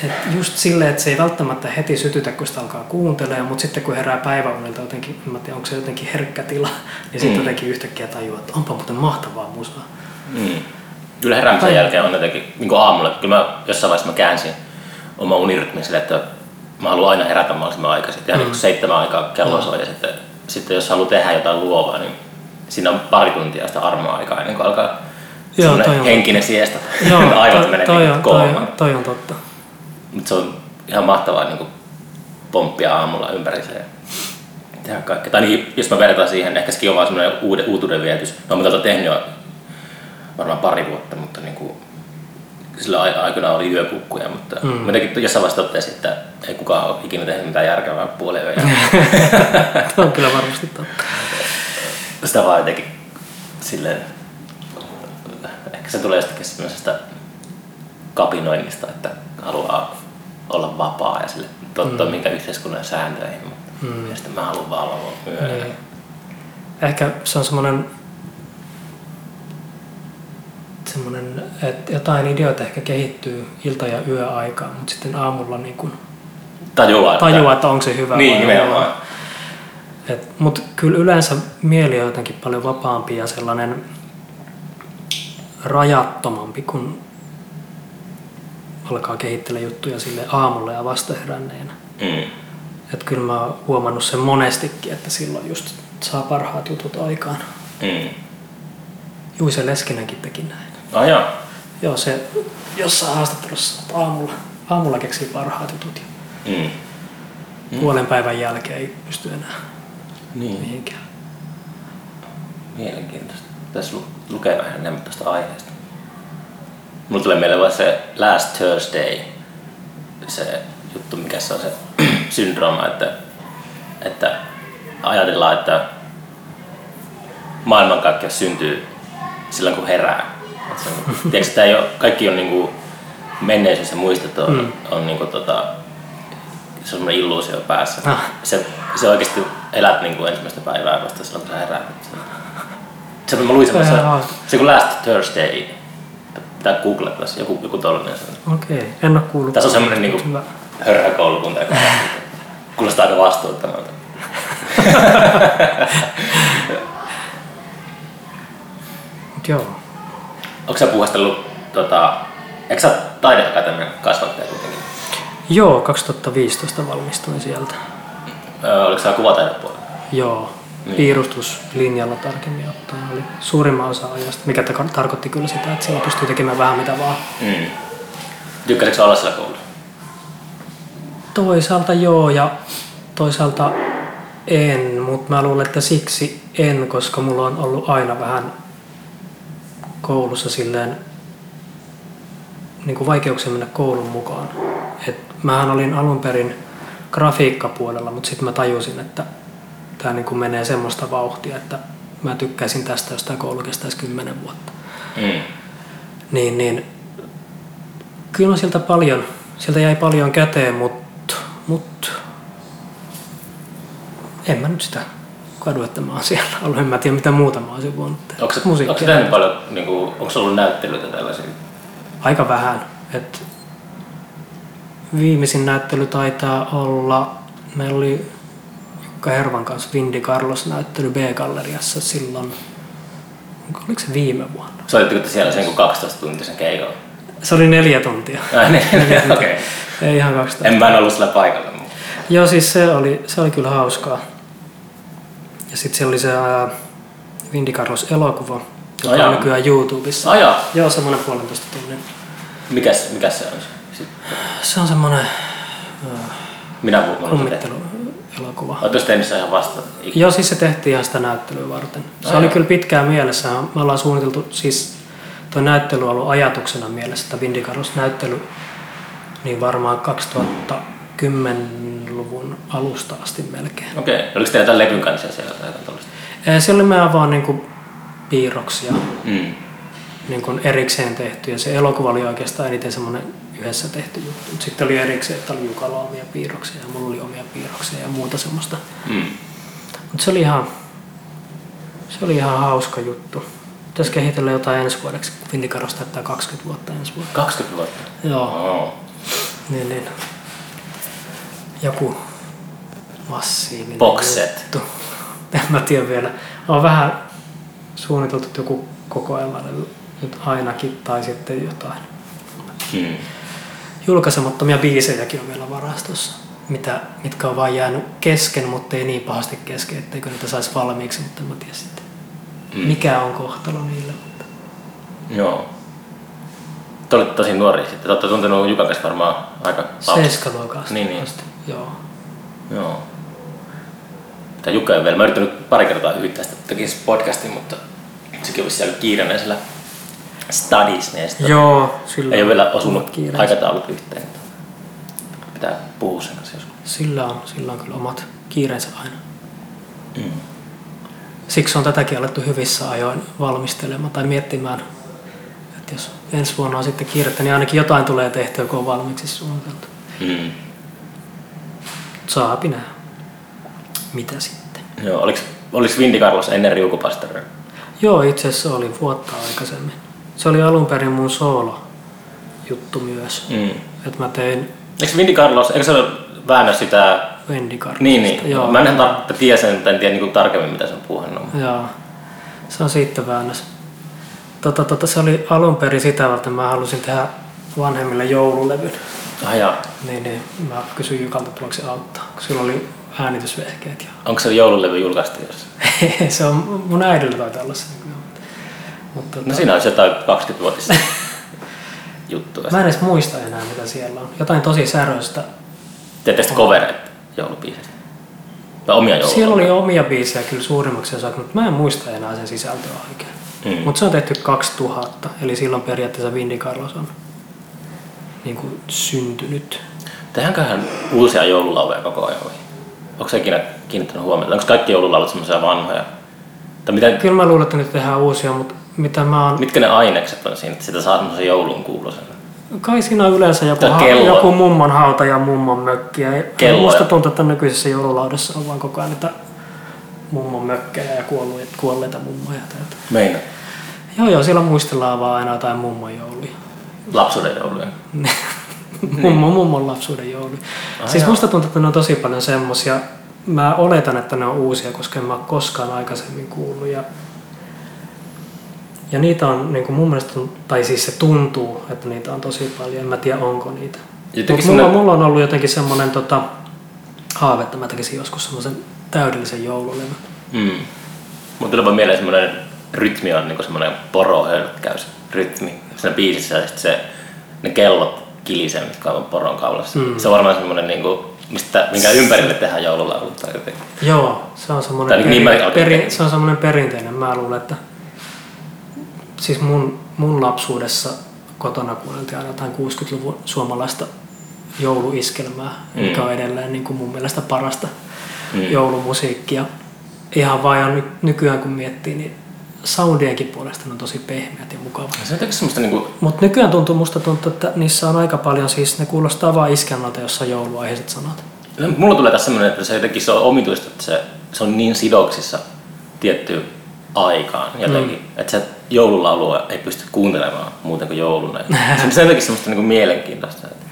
et just silleen, että se ei välttämättä heti sytytä, kun sitä alkaa kuuntelemaan, mutta sitten kun herää päiväunilta jotenkin, en mä tiedä, onko se jotenkin herkkä tila, niin sitten Mm. jotenkin yhtäkkiä tajuaa, että onpa muuten mahtavaa musaa. Mm. Kyllä heräämisen Tai- jälkeen on jotenkin, niin kuin aamulla, kyllä mä jossain vaiheessa mä käänsin oma unirytmin sille, että mä haluan aina herätä mahdollisimman aikaisin. Ihan mm. niin seitsemän aikaa kello soi ja sitten, sitten jos haluaa tehdä jotain luovaa, niin siinä on pari tuntia sitä armoa aikaa ennen kuin alkaa Joo, toi on- henkinen siestä. Joo, Aivot toi, menee toi, niin on, toi, toi on totta. Mutta se on ihan mahtavaa niin kuin pomppia aamulla ympäri se ja tehdä kaikkea. Tai niin, jos mä vertaan siihen, ehkä sekin on vaan semmoinen uude, uutuuden vietys. No, mä tätä tehnyt jo varmaan pari vuotta, mutta niin kuin, sillä ai- aikana oli yökukkuja, mutta mm. mä jotenkin jossain vaiheessa totesin, että ei kukaan ole ikinä tehnyt mitään järkevää puolen yön. Ja Tuo on kyllä varmasti totta. sitä vaan jotenkin silleen, ehkä se tulee jostakin semmoisesta kapinoinnista, että haluaa olla vapaa ja sille tottua mm. minkä yhteiskunnan sääntöihin, mutta mm. ja sitten mä haluan vaan olla myöhemmin. Niin. Ehkä se on semmoinen, semmoinen, että jotain ideoita ehkä kehittyy ilta- ja yöaikaan, mutta sitten aamulla niin kuin Tajuaa, että... onko se hyvä Niin, vai nimenomaan. Mutta kyllä yleensä mieli on jotenkin paljon vapaampi ja sellainen rajattomampi, kun alkaa kehittelee juttuja sille aamulla ja vastaheränneenä. Mm. Et kyllä mä oon huomannut sen monestikin, että silloin just saa parhaat jutut aikaan. Mm. Juise Leskinenkin teki näin. Ah, joo. Joo, se jossain haastattelussa että aamulla, aamulla keksii parhaat jutut ja Mm. puolen päivän jälkeen ei pysty enää Niin, mihinkään. mielenkiintoista. Tässä lu- lukee vähän enemmän tästä aiheesta. Mulla tulee mieleen vaan se Last Thursday, se juttu, mikä se on se syndrooma, että, että ajatellaan, että maailmankaikkeus syntyy silloin, kun herää. Tiedätkö, että ei ole, kaikki on niinku menneisyys ja muistot on, mm. on niinku tota, se on semmoinen illuusio päässä. Ah. Se, se oikeasti elät niinku ensimmäistä päivää vasta silloin, kun sä heräät. Se, mä luin semmoisen, se kun Last Thursday, pitää googlata se, joku, joku tollainen. Okei, en ole kuullut. Tässä on semmoinen niinku hörhäkoulukunta, joka kuulostaa aika vastuuttomalta. Mut joo. Onko sä puhastellut, tota, eikö sä taideakatemian kasvattaja kuitenkin? Joo, 2015 valmistuin sieltä. Öö, oliko sä kuvataidepuolella? Joo, Niin. piirustuslinjalla tarkemmin ottaen oli suurimman osa ajasta, mikä tar- tarkoitti kyllä sitä, että siellä pystyy tekemään vähän mitä vaan. Mm. Tykkäsitkö olla siellä koulussa? Toisaalta joo ja toisaalta en, mutta mä luulen, että siksi en, koska mulla on ollut aina vähän koulussa silleen niin kuin vaikeuksia mennä koulun mukaan. Et mähän olin alun perin grafiikkapuolella, mutta sitten mä tajusin, että tämä niin kuin menee semmoista vauhtia, että mä tykkäisin tästä, jos tämä koulu kestäisi kymmenen vuotta. Mm. Niin, niin kyllä mä sieltä paljon, sieltä jäi paljon käteen, mutta mut, en mä nyt sitä kadu, että mä oon siellä ollut. En mä tiedä mitä muuta mä olisin voinut tehdä. Onko onko paljon, niin kuin, onko ollut näyttelyitä tällaisia? Aika vähän. Et viimeisin näyttely taitaa olla, meillä oli Jukka Hervan kanssa Vindi Carlos näyttely B-galleriassa silloin, oliko se viime vuonna? Soititteko te siellä sen kuin 12 tuntisen keikon? Se oli neljä tuntia. Ai niin, Neljä tuntia. okei. Ei ihan 12. En mä en ollut sillä paikalla. mutta- Joo, siis se oli, se oli kyllä hauskaa. Ja sitten siellä oli se ää, Vindi Carlos elokuva, joka Ai jaa. on nykyään YouTubessa. Ai jaa. Joo, semmoinen puolentoista tunnin. Mikäs, mikäs se on? Se on semmoinen minä puhun. kummittelu-elokuva. Oletko tehnyt ihan vasta? Joo, siis se tehtiin ihan sitä näyttelyä varten. Se Ai oli kyllä pitkään mielessä. Me ollaan suunniteltu, siis tuo näyttely on ollut ajatuksena mielessä, että Vindi Carlos näyttely, niin varmaan 2010-luvun alusta asti melkein. Okei. Oliko teillä jotain levyn kanssa siellä tai jotain Siellä oli meidän vaan niinku piirroksia Mm. niin kuin erikseen tehty ja se elokuva oli oikeastaan eniten semmoinen yhdessä tehty juttu. Sitten oli erikseen, että oli Jukalla omia piirroksia ja mulla oli omia piirroksia ja muuta semmoista. Mm. Mutta se oli ihan, se oli ihan hauska juttu. Pitäisi kehitellä jotain ensi vuodeksi. Vindikaros täyttää 20 vuotta ensi vuonna. 20 vuotta. Joo, Oh. niin, niin. Joku massiivinen Box set. juttu. En mä tiedä vielä. On vähän suunniteltu joku kokoelmalevy nyt ainakin tai sitten jotain. Mm. Julkaisemattomia biisejäkin on vielä varastossa, mitä, mitkä on vaan jäänyt kesken, mutta ei niin pahasti kesken, etteikö niitä saisi valmiiksi, mutta en mä tiedä sitten. Mm. Mikä on kohtalo niille? Mutta Joo. Te olitte tosi nuori sitten. Te olette tuntenut Jukan kanssa varmaan aika lapsi. Seiskaluokasta Niin, niin. asti. Joo. Joo. Tämä Jukka ei vielä. Mä yrittänyt pari kertaa yrittää sitä tekisi podcastin, mutta sekin olisi siellä kiireinen siellä studies, niin sitten Joo, sillä ei ole vielä osunut kiireensä. aikataulut yhteen. Pitää puhua sen kanssa joskus. Sillä on, sillä on kyllä omat kiireensä aina. Mm. Siksi on tätäkin alettu hyvissä ajoin valmistelemaan tai miettimään, että jos ensi vuonna on sitten kiirettä, niin ainakin jotain tulee tehtyä, kun on valmiiksi suunniteltu. Mm. Saapi nähdä. Mitä sitten? Joo, oliks Vindy Carlos ennen Riukupastoria? Joo, itse asiassa oli vuotta aikaisemmin. Se oli alun perin mun soolo juttu myös. Mm. Että mä tein Eikö Vindy Carlos, eikö se ole väännä sitä... Wendy Carlosista. Niin, niin. Joo. Mä en ihan tar- tiedä sen, en tiedä niin tarkemmin, mitä se on puhunut. Joo, se on siitä väännös. Tota, tota, se oli alun perin sitä varten, mä halusin tehdä vanhemmille joululevyn. Ah, jaa. Niin, niin mä kysyin Jukalta tuoksi se auttaa, kun sillä oli äänitysvehkeet. Ja... Onko se joululevy julkaistu jos? se on mun äidillä taitaa olla se. Mutta No siinä olisi jotain 20-vuotista juttua. mä en edes muista enää mitä siellä on. Jotain tosi säröistä. Teette sitten covereita joulubiisistä? Vai omia jouluja? Siellä oli omia biisejä kyllä suurimmaksi osaksi, mutta mä en muista enää sen sisältöä oikein. Mm. Mutta se on tehty 2000, eli silloin periaatteessa Vindy Carlos on niin kuin syntynyt. Tehdäänköhän uusia joululauleja koko ajan? Onko se ikinä kiinnittänyt huomiota? Onko kaikki joululaulut semmoisia vanhoja? Tai mitä, Kyllä mä luulen, että nyt tehdään uusia, mutta mitä mä oon... mitkä ne ainekset on siinä, että sitä saa semmoisen joulun kuuloisen? Kai siinä on yleensä joku, ha- joku mummon hauta ja mummon mökki. Ja Musta tuntuu, että nykyisessä joululaudessa on vaan koko ajan niitä mummon mökkejä ja kuolleita, kuolleita mummoja. jotain. Meina. Joo, joo, siellä muistellaan vaan aina jotain mummon jouluja. Lapsuuden jouluja. Mummon, mummon lapsuuden jouluja. Ah, siis joo. musta tuntuu, että ne on tosi paljon semmosia. Mä oletan, että ne on uusia, koska en mä ole koskaan aikaisemmin kuullut. Ja, ja niitä on niin kuin mun mielestä, tai siis se tuntuu, että niitä on tosi paljon. En mä tiedä, onko niitä. Mutta mulla, mulla on ollut jotenkin semmoinen tota, haave, että mä tekisin joskus semmoisen täydellisen joululevyn. Mm. Mun tuli vaan mieleen semmoinen rytmi on niin semmoinen porohölkkäys rytmi siinä biisissä ja sitten se, ne kellot kilisee, mitkä on poron kaulassa. Mm. Se on varmaan semmoinen, niin kuin, mistä, minkä ympärille tehdään joululaulut tai jotenkin. Joo, se on semmoinen, niin peri, alkoin peri, se on semmoinen perinteinen. Mä luulen, että siis mun, mun lapsuudessa kotona kuunneltiin aina jotain 60-luvun suomalaista jouluiskelmää, mm. mikä on edelleen niin kuin mun mielestä parasta Mm. joulumusiikkia. Ihan vaan ja ny, nykyään kun miettii, niin soundienkin puolesta ne on tosi pehmeät ja mukavat. Se on jotenkin semmoista niin kuin, Mutta nykyään tuntuu, musta tuntuu, että niissä on aika paljon, siis ne kuulostaa vaan iskelmältä, jossa on jouluaiheiset sanat. No, Mulla tulee tässä semmoinen, että se jotenkin se on omituista, että se, se on niin sidoksissa tiettyyn aikaan jotenkin, mm. että se joululaulua ei pysty kuuntelemaan muuten kuin jouluna. se, se on jotenkin semmoista niin kuin mielenkiintoista. Että,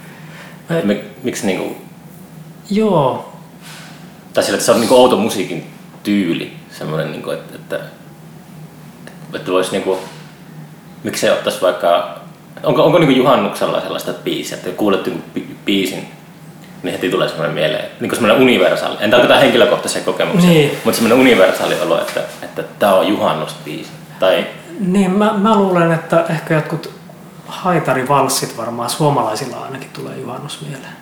Mä- mik, miksi niin kuin, Joo, tai sillä, että se on niin kuin outo musiikin tyyli, semmoinen, niin kuin, että, että, että voisi niin kuin, miksei ottaisi vaikka, onko, onko niin kuin juhannuksella sellaista biisiä, että kuulet bi- biisin, niin heti tulee semmoinen mieleen, niin kuin semmoinen universaali, en tarkoita henkilökohtaisia kokemuksia, Niin. mutta semmoinen universaali olo, että, että tämä on juhannusbiisi. Tai Niin, mä, mä luulen, että ehkä jotkut haitarivalssit varmaan suomalaisilla ainakin tulee juhannus mieleen.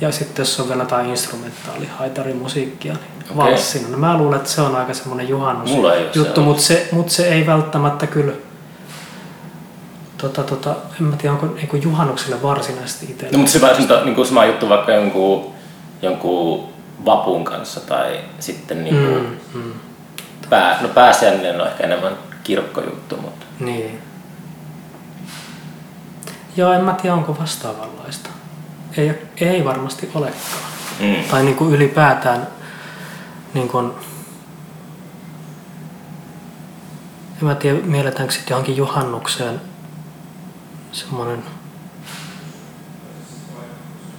Ja sitten jos on vielä jotain instrumentaali haitarimusiikkia, niin okay. valssina. No mä luulen, että se on aika semmoinen juhannus Mulla ei ole juttu, se mutta se, mut se ei välttämättä kyllä, tota, tota, en mä tiedä, onko niinku juhannukselle varsinaisesti itsellä. No, mutta se on niin kuin sama juttu vaikka jonkun, jonkun vapun kanssa tai sitten niin kuin mm, mm. pää, no pääsiäinen on ehkä enemmän kirkkojuttu, mutta Niin. Joo, en mä tiedä, onko vastaavanlaista. Ei, ei varmasti olekaan. mm. Tai niin kuin ylipäätään, niin kuin, en mä tiedä, mielletäänkö sitten johonkin juhannukseen semmoinen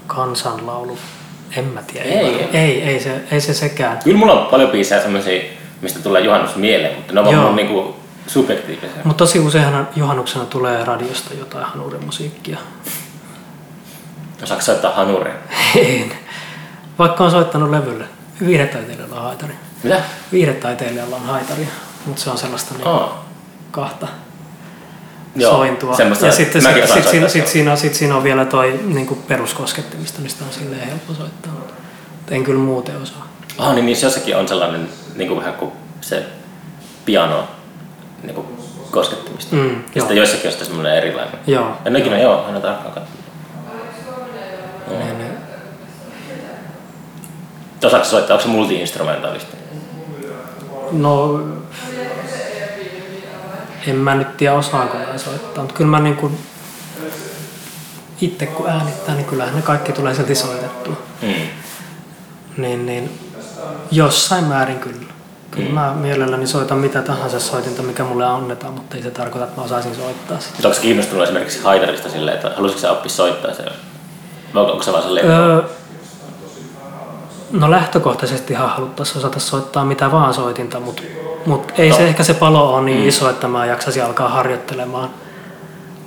kansanlaulu. En mä tiedä. Ei. ei, ei, se, ei se sekään. kyllä mulla on paljon biisejä semmoisia, mistä tulee juhannus mieleen, mutta ne on vaan mun niinku subjektiivisia. Mutta tosi useinhan juhannuksena tulee radiosta jotain hanuurimusiikkia. Osaatko soittaa hanuria? En. Vaikka on soittanut levylle. Viihdetaiteilijalla on haitari. Mitä? Viihdetaiteilijalla on haitari, mutta se on sellaista niin Aa. kahta Joo, sointua. semmoista- ja sitten sit, osaan sit, siinä, sit, siinä, on, sit siinä on vielä toi niin peruskoskettimista, mistä on silleen helppo soittaa. Mutta en kyllä muuten osaa. Ah, niin niissä jossakin on sellainen niinku vähän kuin se piano niinku koskettimista. Mm, ja joo. sitten joissakin on sitten semmoinen erilainen. Joo. En ikinä, joo, aina tarkkaan katsoa. Niin, niin. Osaatko soittaa, onko se multi-instrumentaalista? No, en mä nyt tiedä osaanko mä soittaa, mutta kyllä mä niin kuin itse kun äänittää, niin kyllähän ne kaikki tulee silti soitettua. Mm. Niin, niin jossain määrin kyllä. Kyllä mä mielelläni soitan mitä tahansa soitinta, mikä mulle annetaan, mutta ei se tarkoita, että mä osaisin soittaa sitä. Mutta onko kiinnostunut esimerkiksi haitarista silleen, että haluaisitko sä oppia soittaa se? Vai onko se vaan se? Öö, no lähtökohtaisesti ihan haluttaisiin osata soittaa mitä vaan soitinta, mutta mut ei No. se ehkä se palo ole niin iso, että mä jaksaisin alkaa harjoittelemaan.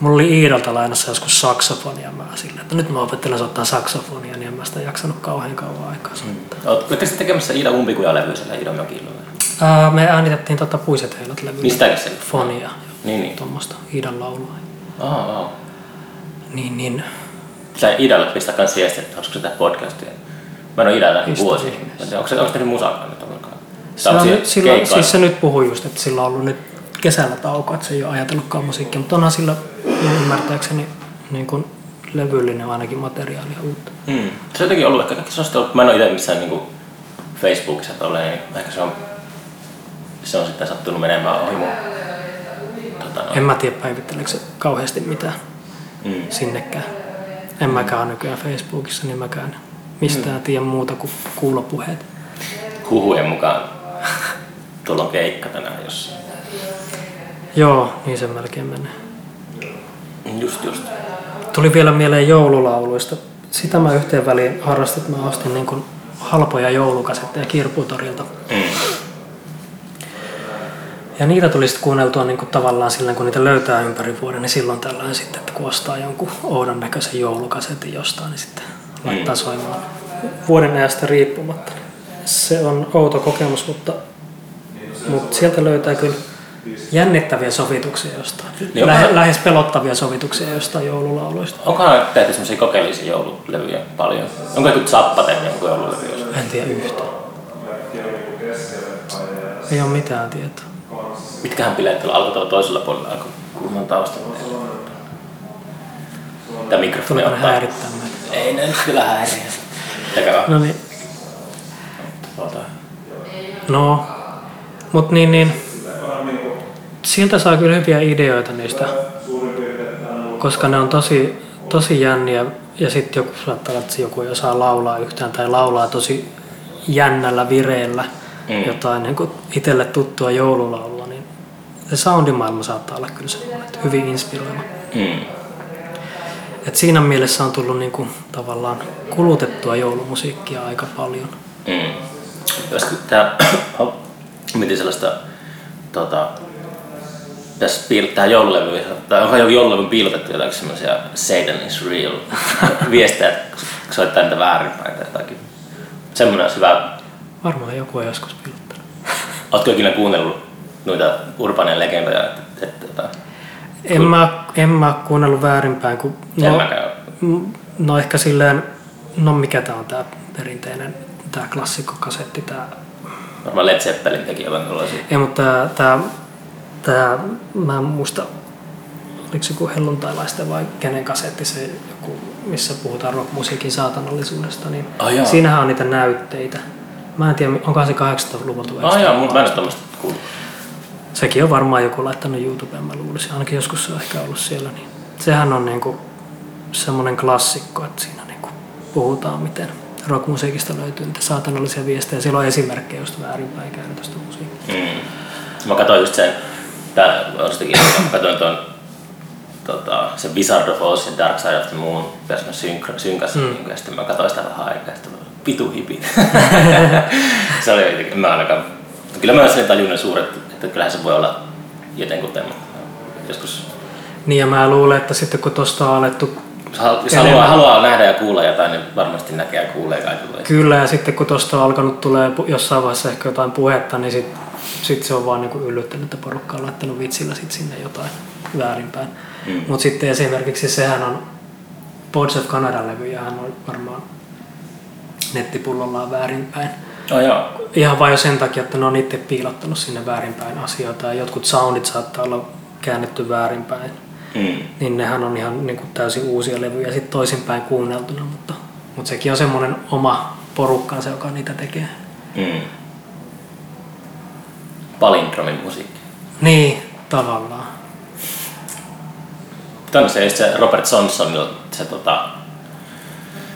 Mulla oli Iidalta lainassa joskus saksofonia mä sille, että nyt mä opettelen soittaa saksofonia, niin en mä sitä jaksanut kauhean kauan aikaa soittaa. Oletteko te tekemässä Ida Umpikuja-levyä siellä Ida Mökillä? Ää, me äänitettiin tota Puiset heilat levyllä. Niin sitäkin se? Fonia, Niin, niin. tuommoista Iidan laulua. Aa, aa. Niin, niin. Sä Idalle pistää kans viestiä, että haluaisitko sitä podcastia? Mä en ole en tiedä, Onko se, onko se tehnyt musakaan nyt ollenkaan? Se on onko nyt, sillä, keikkaa? siis se nyt puhui just, että sillä on ollut nyt kesällä tauko, että se ei ole ajatellutkaan musiikkia, mutta onhan sillä ymmärtääkseni niin kuin levyllinen ainakin materiaalia uutta. Hmm. Se on jotenkin ollut ehkä kaikki sellaista, ollut- mä en ole itse missään niin Facebookissa tolleen, niin ehkä se on, se on sitten sattunut menemään ohi mun. Tota, no. En mä tiedä päivitteleekö se kauheasti mitään mm. sinnekään. En mäkään ole nykyään Facebookissa, niin mäkään mistään tiedä muuta kuin kuulopuheet. Huhujen mukaan tuolla on keikka tänään jos Joo, niin se melkein menee. Just just. Tuli vielä mieleen joululauluista. Sitä mä yhteen väliin harrastin, että mä ostin niin kuin halpoja joulukasetteja kirputorilta. Mm. Ja niitä tuli sitten kuunneltua niin kuin tavallaan silloin, kun niitä löytää ympäri vuoden, niin silloin tällöin sitten, että kun ostaa jonkun oudon näköisen joulukasetin jostain, niin sitten laittaa Mm. soimaan vuoden ajasta riippumatta. Se on outo kokemus, mutta, mutta sieltä löytää kyllä jännittäviä sovituksia jostain. Niin Lähe, lähes pelottavia sovituksia jostain joululauluista. Onkohan tehty semmoisia kokeellisia joululevyjä paljon? Onko joku Zappa tehnyt joku joululevy? En tiedä yhtään. Ei ole mitään tietoa. Mitkähän bileet tuolla alkoi toisella puolella alkoi kuulemaan taustalla? Tämä mikrofoni Tuleeko ne ottaa. häirittää meitä? Ei ne nyt kyllä häiriä. No niin, tuota. No, mutta niin, niin, sieltä saa kyllä hyviä ideoita niistä, koska ne on tosi, tosi jänniä ja sitten joku saattaa olla, että joku ei osaa laulaa yhtään tai laulaa tosi jännällä vireellä Mm. jotain niin kuin itselle tuttua joululaulua, niin se soundimaailma saattaa olla kyllä semmoinen, että hyvin inspiroiva. Mm. Et siinä mielessä on tullut niin kuin, tavallaan kulutettua joulumusiikkia aika paljon. Mm. Olisiko tää, mietin sellaista, tota, tässä piil- tähän joululevyyn, tai onko joku joululevyn piilotettu jotakin semmoisia Satan is real viestejä, että soittaa niitä väärinpäin tai jotakin. Semmoinen olisi hyvä. Varmaan joku on joskus pilottanut. Oletko ikinä kuunnellut noita urbaneja legendoja? Että, että, että, En mä, en mä kuunnellut väärinpäin, kun no, no ehkä silleen, no mikä tää on tää perinteinen, tää klassikkokasetti, tää, Varmaan Led Zeppelin teki jotain tuollaisia. ei mutta tää, tää, tää, mä en muista, oliko se joku helluntailaisten vai kenen kasetti se joku, missä puhutaan rockmusiikin saatanallisuudesta, niin jaa. siinähän on niitä näytteitä. Mä en tiedä, onkohan se 80-luvulta vai Ah mun- mä en ole tämmöistä kuullut. Sekin on varmaan joku laittanut YouTubeen, mä luulisin. Ainakin joskus se on ehkä ollut siellä. Niin sehän on niinku semmoinen klassikko, että siinä niinku puhutaan, miten rockmusiikista löytyy niitä saatanallisia viestejä. Siellä on esimerkkejä just väärinpäin käytöstä musiikkia. Mm. Mä katsoin just sen, tää ostikin, katsoin tuon tota, se Wizard of Oz ja Dark Side of the Moon, jos mä synk- synkäsin, mm. niin ja sitten mä katsoin sitä vähän aikaa, ja mä pitu hipi. se oli jotenkin, mä ainakaan, kyllä mä sen tajunnut suuret, että kyllähän se voi olla jotenkuten, joskus Niin ja mä luulen, että sitten kun tosta on alettu jos haluaa, haluaa nähdä ja kuulla jotain, niin varmasti näkee ja kuulee kaikille. Kyllä, ja sitten kun tuosta on alkanut tulee jossain vaiheessa ehkä jotain puhetta, niin sitten sit se on vaan niin yllyttänyt, että porukka on laittanut vitsillä sit sinne jotain väärinpäin. Mm. Mutta sitten esimerkiksi sehän on Pods of Canada-levyjähän on varmaan nettipullollaan väärinpäin. Joo. Ihan vain jo sen takia, että ne on itse piilottanut sinne väärinpäin asioita ja jotkut soundit saattaa olla käännetty väärinpäin. Mm. Niin nehän on ihan niin kuin täysin uusia levyjä sitten toisinpäin kuunneltuna, mutta, mutta sekin on semmoinen oma porukkansa, joka niitä tekee. Mm. Palindromin musiikki. Niin, tavallaan. Tänne se, se Robert Johnson, se, tota,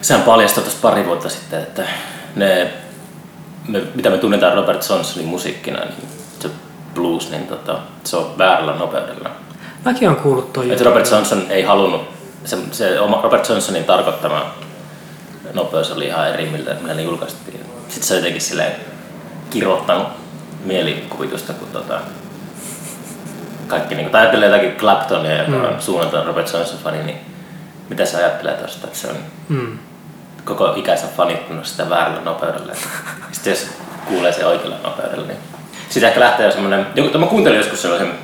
sehän paljastui tuossa pari vuotta sitten, että ne, me, mitä me tunnetaan Robert Johnsonin musiikkina, niin se blues, niin tota, se on väärällä nopeudella. Mäkin on kuullut toi. Että Robert Johnson ei halunnut, se, se oma Robert Johnsonin tarkoittama nopeus oli ihan eri, millä, millä ne julkaistiin. Sitten se on jotenkin silleen kirottanut mielikuvitusta, kun tota, kaikki, niin kun ajattelee jotakin Claptonia, joka mm. on suunnaltaan Robert Johnson fani, niin mitä se ajattelee tuosta, että se on mm. Koko ikänsä fanittunut sitä väärällä nopeudella. Sitten jos kuulee se oikealla nopeudella, niin sitten ehkä lähtee semmoinen, joku, mä kuuntelin joskus sellaisen, uh,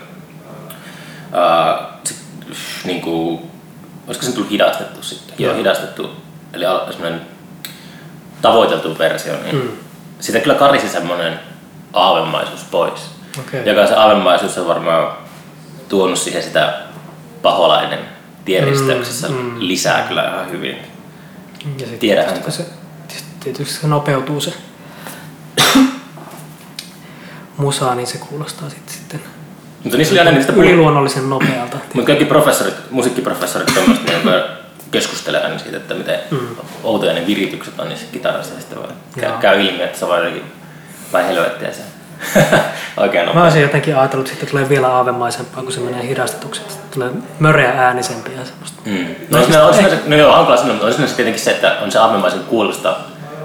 se, niin kuin, olisiko se tullut hidastettu sitten, joo, hidastettu, eli semmoinen tavoiteltu versio, niin mm. siitä kyllä karisi semmoinen aavemaisuus pois. Okay. Joka se aavemaisuus on varmaan tuonut siihen sitä paholainen tienristeyksessä mm, mm. lisää kyllä ihan hyvin. Ja Tiedähän se, tietysti se nopeutuu se musaa, niin se kuulostaa sitten, sitten mutta niissä oli aina niistä yliluonnollisen nopealta. Mutta kaikki professorit, musiikkiprofessorit tämmöistä niin keskustelee aina siitä, että miten mm. outoja ne viritykset on niissä kitarassa ja sitten käy, käy ilmi, että se on jotenkin vai helvettiä se Oikein nopea. Mä olisin jotenkin ajatellut, että tulee vielä aavemaisempaa, kun se menee hidastetuksi. Tulee möreä äänisempi ja semmoista. Mm. No, siinä, on, siinä, no joo, hankala sanoa, mutta on siinä tietenkin se, että on se aavemaisen kuulosta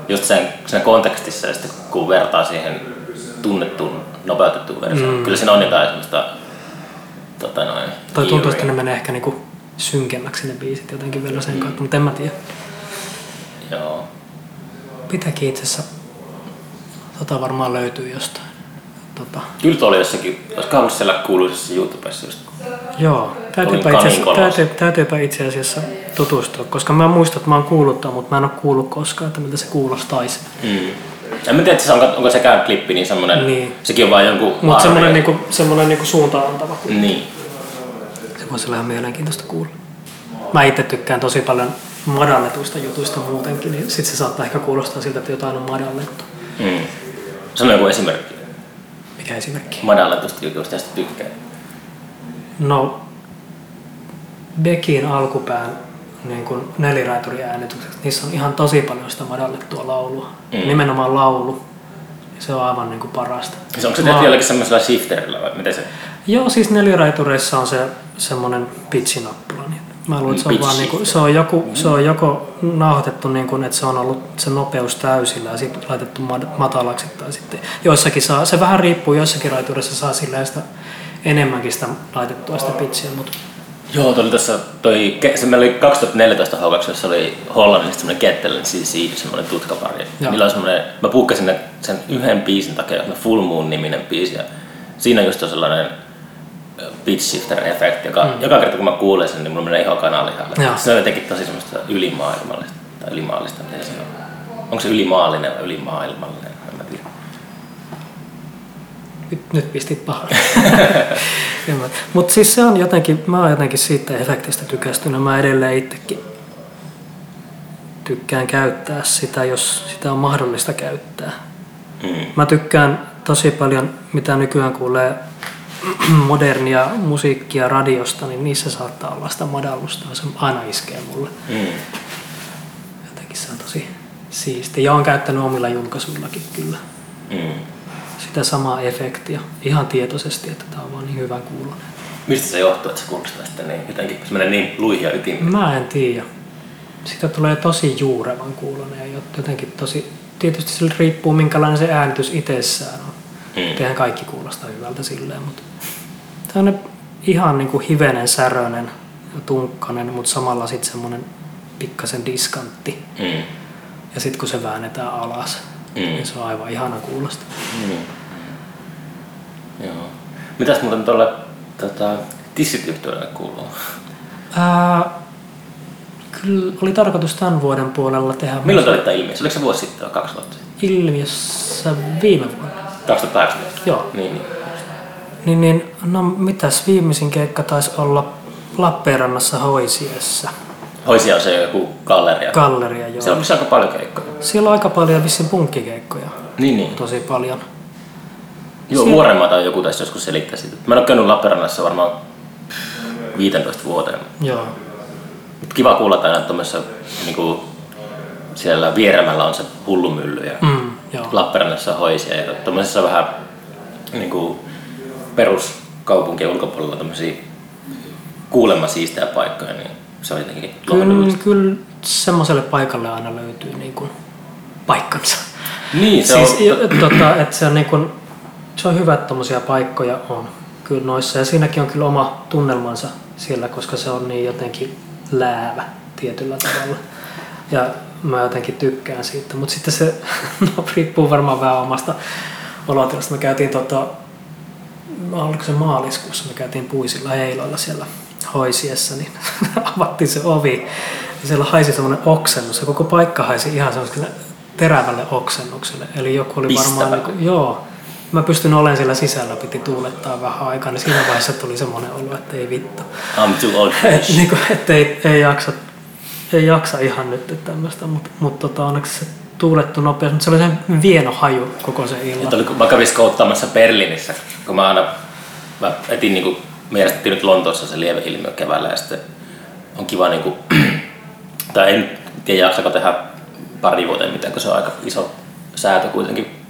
just sen, sen kontekstissa ja sitten kun vertaa siihen tunnettuun nopeutettuun versioon. Mm. Kyllä siinä on jotain semmoista tota noin, Tai tuntuu, että ne menee ehkä niinku synkemmäksi ne biisit jotenkin vielä sen mm. kautta, mutta en mä tiedä. Joo. Pitääkin itse asiassa, tota varmaan löytyy jostain. Tota. Kyllä tuolla jossakin, olisiko ollut siellä kuuluisessa YouTubessa just. Joo, täytyypä itse, asiassa, täytyy, täytyypä itse asiassa tutustua, koska mä muistan, että mä oon kuullut mutta mä en ole kuullut koskaan, että miltä se kuulostaisi. Mm. En mä tiedä, se onko, onko sekään klippi niin semmoinen, niin. sekin on vain jonkun Mutta semmoinen, niinku, semmoinen niinku suuntaan antava. Niin. Se voisi olla ihan mielenkiintoista kuulla. Mä itse tykkään tosi paljon madalletuista jutuista muutenkin, niin sit se saattaa ehkä kuulostaa siltä, että jotain on madallettu. Mm. Sano joku esimerkki. Mikä esimerkki? Madalletusta jutuista tästä tykkää. No, Beckin alkupään niin kuin neliraituriäänitykset, niissä on ihan tosi paljon sitä madallettua laulua. Mm. Nimenomaan laulu. Se on aivan niin kuin parasta. Se onko se tehty jollakin semmoisella shifterillä vai miten se? Joo, siis neliraitureissa on se semmoinen pitchinappula. Niin mä luulen, että se on, vaan niin kuin, se on, joku, se on joko nauhoitettu niin kuin, että se on ollut se nopeus täysillä ja sitten laitettu matalaksi tai sitten joissakin saa, se vähän riippuu, joissakin raitureissa saa sillä sitä enemmänkin sitä laitettua sitä pitchiä, mutta Joo, tuli tässä, toi, se meillä oli 2014 h jossa oli Hollannista semmoinen Kettelen CC, semmoinen tutkapari. Millä on semmoinen, mä puukkasin sen yhden biisin takia, Full Moon-niminen biisi. Ja siinä just on sellainen pitch shifter efekti, joka mm. joka kerta kun mä kuulen sen, niin mulla menee ihan kanalihalle. Se on jotenkin tosi semmoista ylimaailmallista tai ylimaallista, miten se on. Onko se ylimaallinen vai ylimaailmallinen? En mä tiedä. Nyt, nyt pistit pahaa. Mutta siis se on jotenkin, mä oon jotenkin siitä efektistä tykästynyt. Mä edelleen itsekin tykkään käyttää sitä, jos sitä on mahdollista käyttää. Mm. Mä tykkään tosi paljon, mitä nykyään kuulee modernia musiikkia radiosta, niin niissä saattaa olla sitä madallusta. Se aina iskee mulle. Mm. Jotenkin se on tosi siisti. Ja on käyttänyt omilla julkaisuillakin kyllä Mm. sitä samaa efektiä ihan tietoisesti, että tämä on vaan niin hyvän kuulonen. Mistä se johtuu, että se kuulostaa sitten niin, jotenkin, se menee niin luihin ja ytimiin? Mä en tiedä. Sitä tulee tosi juurevan kuulonen ja jotenkin tosi... Tietysti sillä riippuu minkälainen se äänitys itsessään on. Mm. Tehän kaikki kuulostaa hyvältä silleen, mutta tämmöinen ihan niin kuin hivenen särönen ja tunkkanen, mutta samalla sitten semmoinen pikkasen diskantti. Mm. Ja sitten kun se väännetään alas, Mm. niin se on aivan ihana kuulosta. Mm. Joo. Mitäs muuten tuolle tota, tissityhtyölle kuuluu? Ää, kyllä oli tarkoitus tämän vuoden puolella tehdä Milloin toi tämä ilmiö? Oliko se vuosi sitten vai kaksi vuotta sitten? ilmiössä viime vuonna. 2018? Joo. Niin, niin. Niin, niin, no mitäs viimeisin keikka taisi olla Lappeenrannassa Hoisiessa. Hoisia on se joku galleria. Galleria, joo. Se on aika paljon keikkoja. Siellä on aika paljon vissiin punkkikeikkoja. Niin, niin. Tosi paljon. Joo, Siellä- Vuorenmaa tai joku tässä joskus selittää sitä. Mä en ole käynyt Lappeenrannassa varmaan 15 vuoteen. Joo. Mut kiva kuulla, että aina tuommoisessa niin siellä Vieremällä on se hullumylly ja Mm, joo. Lappeenrannassa hoisia ja tuommoisessa vähän niin kuin peruskaupunkien ulkopuolella tämmöisiä kuulemma siistejä paikkoja, niin se on jotenkin Kyllä, lohdullista. kyllä semmoiselle paikalle aina löytyy niin kuin paikkansa. Niin, se siis, on, jo- tota, että se, on niin kuin, se on hyvä, että tommosia paikkoja on kyllä noissa. Ja siinäkin on kyllä oma tunnelmansa siellä, koska se on niin jotenkin läävä tietyllä tavalla. Ja mä jotenkin tykkään siitä. Mutta sitten se no, riippuu varmaan vähän omasta olotilasta. Me käytiin tota, oliko se maaliskuussa, me käytiin puisilla heiloilla siellä hoisiessa, niin avattiin se ovi ja siellä haisi semmoinen oksennus. Ja koko paikka haisi ihan semmoiselle terävälle oksennukselle. Eli joku oli varmaan, Pistävä. niin kuin, joo, mä pystyn olemaan siellä sisällä, piti tuulettaa vähän aikaa, niin siinä vaiheessa tuli semmoinen olo, että ei vittu. I'm too old Et, niin kuin, että ei, ei, jaksa, ei jaksa ihan nyt tämmöistä, mutta mut, tota, onneksi se tuulettu nopeasti, mutta se oli sen vieno haju koko se illan. Oli, kun mä kävin skouttaamassa Berliinissä, kun mä aina mä etin niinku, me järjestettiin nyt Lontoossa se lieveilmiö keväällä ja sitten on kiva niinku, tai en tiedä jaksako tehdä pari vuoteen mitään, kun se on aika iso säätö kuitenkin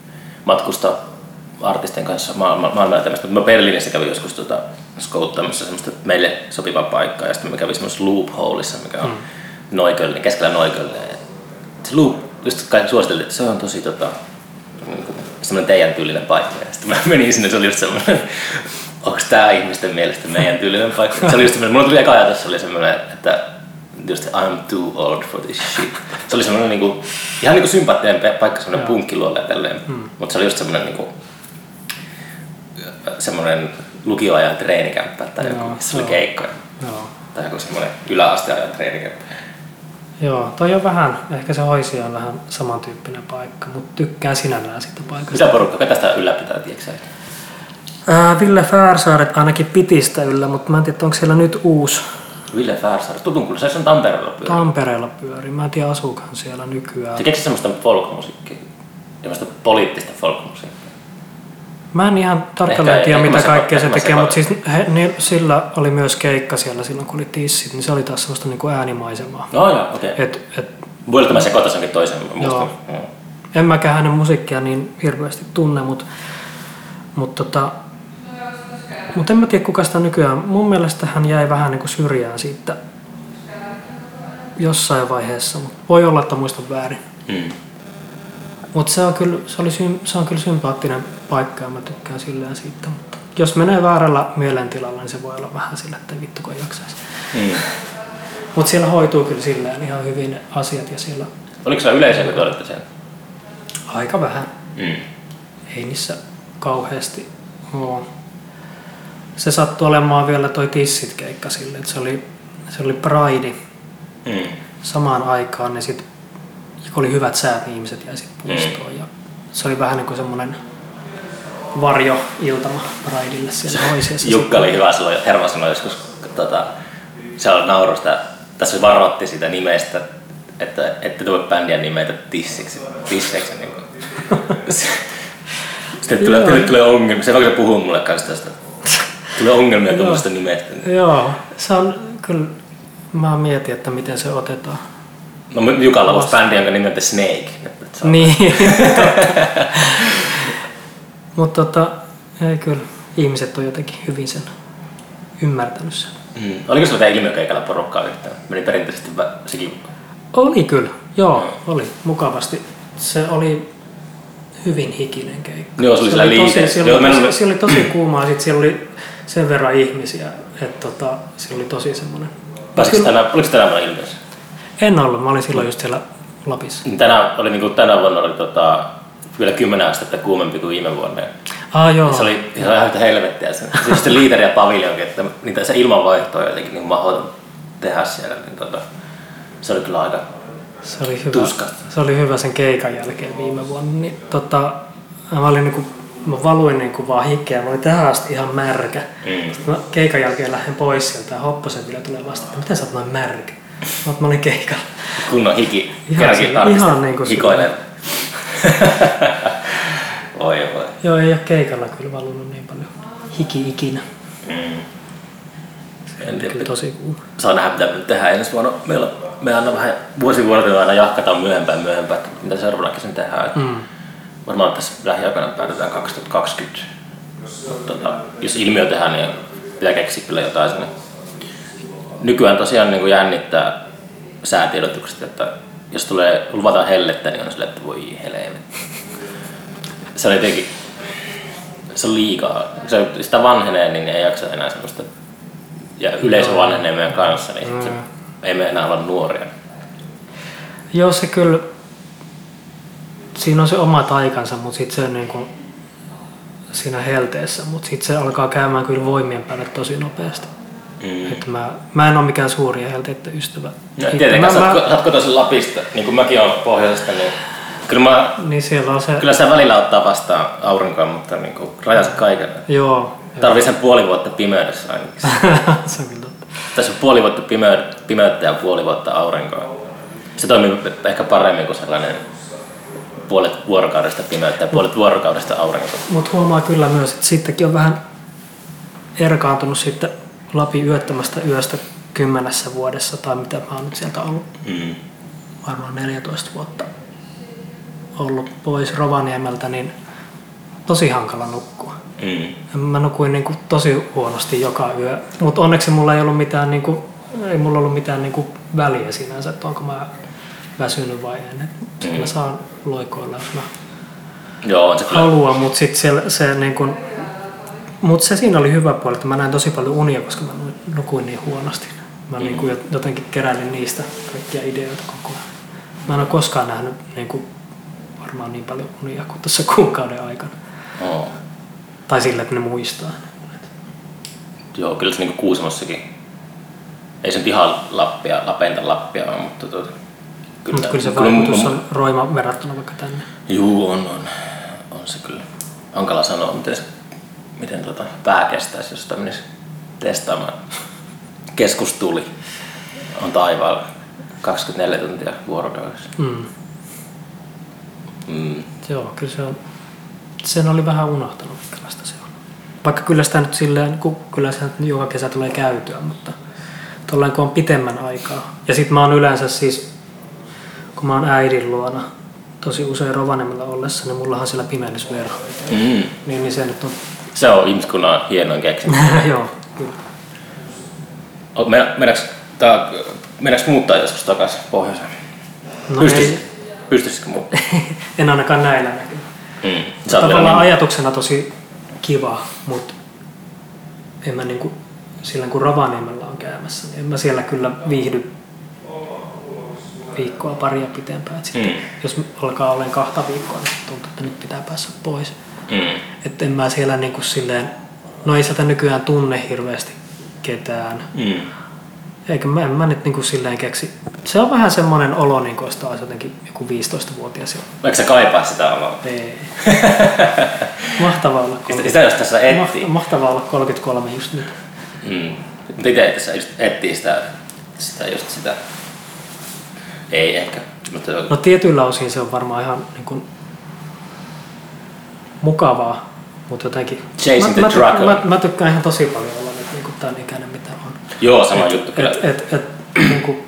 matkustaa artistien kanssa maailma, maailmalla tämmöistä. Mutta mä Berliinissä kävin joskus tota, skouttaamassa semmoista meille sopivaa paikkaa ja sitten mä kävin semmoisessa loopholeissa, mikä on mm. Noikölle, keskellä Noikölle. Se loop, just kaikki suositeltiin, että se on tosi tota, niinku, semmoinen teidän tyylinen paikka. Ja sitten mä menin sinne, se oli just semmoinen, onko tämä ihmisten mielestä meidän tyylinen paikka? Se oli just semmoinen, mulla tuli eka ajatus, se oli semmoinen, että just I'm too old for this shit. Se oli semmoinen niinku, ihan niinku sympaattinen paikka, semmoinen punkkiluolle ja tälleen. Mm. Mutta se oli just semmoinen niinku, semmoinen lukioajan treenikämppä tai joku, Joo, missä oli keikkoja. Joo. Tai joku semmoinen yläasteajan treenikämppä. Joo, toi on vähän, ehkä se hoisi on vähän samantyyppinen paikka, mutta tykkään sinällään siitä paikasta. Mitä porukka, ketä sitä ylläpitää, tiedätkö? Ää, Ville Fäärsaaret ainakin piti sitä yllä, mutta mä en tiedä, onko siellä nyt uusi Ville Färsaari, tutun kyllä, se on Tampereella pyörä. Tampereella pyöri. Mä en tiedä, asuukohan siellä nykyään. Se keksi semmoista folkmusiikkia, semmoista poliittista folkmusiikkia. Mä en ihan tarkalleen tiedä, mitä kaikkea se tekee, mutta siis he, niin, sillä oli myös keikka siellä silloin, kun oli tissit, niin se oli taas semmoista niin kuin äänimaisemaa. No joo, okei. Okay. Et, et, Voi että mä sekoitan toisen, muistan. Joo. Joo. en mäkään hänen musiikkia niin hirveästi tunne, mutta mut tota, mut en mä tiedä kuka sitä nykyään. Mun mielestä hän jäi vähän niin kuin syrjään siitä jossain vaiheessa, mutta voi olla, että muistan väärin. Mm. Mutta se, on kyllä, se, oli, se on kyllä sympaattinen paikka ja mä tykkään silleen siitä. Mutta jos menee väärällä mielentilalla, niin se voi olla vähän sillä, että vittu kun jaksaisi. Mm. Mutta siellä hoituu kyllä silleen ihan hyvin ne asiat ja siellä Oliko se yleisö, kun te olitte sen? aika vähän. Mm. Ei niissä kauheasti ole. Se sattui olemaan vielä toi tissit keikka sille, että se oli, se oli Pride Mm. samaan aikaan, niin sit, kun oli hyvät säät, niin ihmiset jäi sitten puistoon. Ja se oli vähän niin kuin semmoinen varjo-iltama Prideille siellä hoisiassa. Jukka oli hyvä silloin, Herma sanoi joskus, tota, se oli naurusta, tässä varoitti sitä nimestä, että ette tule bändiä nimetä tissiksi, tisseiksi. Niin kuin. Sitten tulee, teille tulee ongelmia. Se vaikka puhuu mulle kanssa tästä. tulee ongelmia tuommoista nimestä. Joo, se on kyllä, mä mietin, että miten se otetaan. No Jukalla on bändi, jonka nimi on The Snake. Se Niin, mutta tota, ei kyllä, ihmiset on jotenkin hyvin sen ymmärtänyt sen. Mm. Oliko sulla tämä ilmiökeikalla porukkaa yhtään? Meni perinteisesti sekin... Oli kyllä, joo, oli mukavasti. Se oli hyvin hikinen keikka. Joo, se oli siellä tosi, liike- siellä, Joo, oli, tosi, siellä oli tosi kuumaa sitten siellä oli sen verran ihmisiä, että tota, siellä oli tosi semmoinen... Pääsikö tänään, oliko vuonna ilmiössä? En ollut, mä olin silloin just siellä Lapissa. Tänään, oli, niin kuin, tänä vuonna oli tota, vielä 10 astetta kuumempi kuin viime vuonna. Ah joo, Se oli, se oli ihan yhtä helvettiä. Se, siis se liiteri ja paviljonkin, että niitä, se ilmanvaihto on jotenkin niin mahdoton tehdä siellä. Niin tota, se oli kyllä aika... se oli hyvä. tuskasta. Se oli hyvä sen keikan jälkeen viime vuonna. Niin, tota, mä, olin niinku, mä valuin niinku vaan hikeä, mä olin tähän asti ihan märkä. Mm. Sitten mä keikan jälkeen lähden pois sieltä ja Hopposen vielä tulee vastaan, että miten sä oot noin märkä? Oot, mä olin keikalla. Kunnon hiki. Ihan se- ihan niin kuin Hikoilen. Oi voi. Joo, ei ole keikalla kyllä valunut niin paljon hiki ikinä. Mm. En tiedä, Kyllä tosi kuuma. saa nähdä mitä me tehdään ensi vuonna. Meillä, me aina vähän vuosi vuodelta aina jahkataan myöhempään myöhempään, että mitä seuraavana kesänä tehdään. Mm. Varmaan tässä lähiaikana päätetään 2020. Tota, jos ilmiö tehdään, niin pitää keksiä kyllä jotain sinne. Nykyään tosiaan niin kuin jännittää säätiedotukset, että jos tulee luvataan hellettä, niin on silleen, että voi helvetti. Se on jotenkin, se on liikaa. Se, sitä vanhenee, niin ei jaksa enää semmoista ja yleisö vanhenee meidän kanssa, niin sit se, ei me enää olla nuoria. Joo, se kyllä, siinä on se oma taikansa, mutta sitten se on niin kuin siinä helteessä, mutta sitten se alkaa käymään kyllä voimien päälle tosi nopeasti. Mm. Että mä, mä en ole mikään suuri helteiden ystävä. No, tietenkään, mä, sä, oot, mä, sä oot Lapista, niin kuin mäkin olen pohjoisesta, niin kyllä, mä, niin siellä on se, kyllä se välillä ottaa vastaan aurinkoa, mutta niin kuin rajansa kaiken. joo, Tarvii sen puoli vuotta pimeydessä ainakin. se on kyllä totta. Tässä on puoli vuotta pimeyttä, pimeyttä ja puoli vuotta aurinkoa. Se toimii ehkä paremmin kuin sellainen puolet vuorokaudesta pimeyttä ja puolet vuorokaudesta aurinkoa. Mutta huomaa kyllä myös, että sittenkin on vähän erkaantunut sitten Lapin yöttömästä yöstä kymmenessä vuodessa tai mitä mä oon nyt sieltä ollut Mm. varmaan 14 vuotta ollut pois Rovaniemeltä, niin tosi hankala nukkua. Mm. Mä nukuin niin kuin tosi huonosti joka yö, mutta onneksi mulla ei ollut mitään, niin kuin, ei mulla ollut mitään niin kuin väliä sinänsä, että onko mä väsynyt vai en. Sitten mä saan loikoilla, jos mä Joo, on se haluan, mutta sitten se, se, niin kun, mut se siinä oli hyvä puoli, että mä näin tosi paljon unia, koska mä nu- nukuin niin huonosti. Mä mm. niin kuin jotenkin keräilin niistä kaikkia ideoita koko ajan. Mä en ole koskaan nähnyt niin kuin, varmaan niin paljon unia kuin tuossa kuukauden aikana. Oo. Tai sillä, että ne muistaa. Joo, kyllä se niinku Kuusamossakin. Ei se nyt ihan Lappia, Lapenta Lappia mutta tuota, kyllä, Mutta kyllä se vaikutus on roima verrattuna vaikka tänne. Juu, on, on. On se kyllä. Hankala sanoa, miten, se, miten tota pää kestäisi, jos sitä menisi testaamaan. Keskustuli on taivaalla 24 tuntia vuorokaudessa. Mm. Mm. Joo, kyllä se on. Sen oli vähän unohtanut, minkälaista se on. Vaikka kyllä sitä nyt silleen, ku- kyllä se nyt joka kesä tulee käytyä, mutta tolleen kun on pitemmän aikaa. Ja sit mä oon yleensä siis, kun mä oon äidin luona tosi usein Rovaniemellä ollessa, niin mullahan siellä pimennysvero. Mm. Niin, niin se nyt on, Se on ihmiskunnan hienoin keksintö. joo, kyllä. O- me- Meidänkö, tää, meidänkö muuttaa joskus takaisin pohjoiseen? No Pystyisikö, ei, pystyisikö muuttaa? en ainakaan näillä näkyy. Mm. Tavallaan niin, ajatuksena tosi kiva, mutta en mä niinku, silloin kun Rovaniemellä on käymässä, niin en mä siellä kyllä viihdy viikkoa paria pitempään. Et sitten, Mm. Jos alkaa olemaan kahta viikkoa, niin tuntuu, että nyt pitää päästä pois. Mm. Että en mä siellä niinku silleen, no ei sieltä nykyään tunne hirveästi ketään. Mm. Eikä mä, en mä nyt niinku silleen keksi. Se on vähän semmoinen olo, niin kuin olisi jotenkin joku 15-vuotias. jo. Eikö sä kaipaa sitä omaa? Ei. Mahtavaa olla Sitä, 30. sitä jos tässä etsii. Maht- mahtavaa olla 33 just nyt. Mm. Mutta itse tässä just etsii sitä, sitä, just sitä. Ei ehkä. Mutta No tietyillä osin se on varmaan ihan niin kuin mukavaa, Mutta jotenkin... Chasing mä, the mä, dragon. Mä, mä, tykkään ihan tosi paljon olla nyt niin kuin tämän ikäinen, mitä on. Joo, sama juttu kyllä. Et, et, et, niin kuin,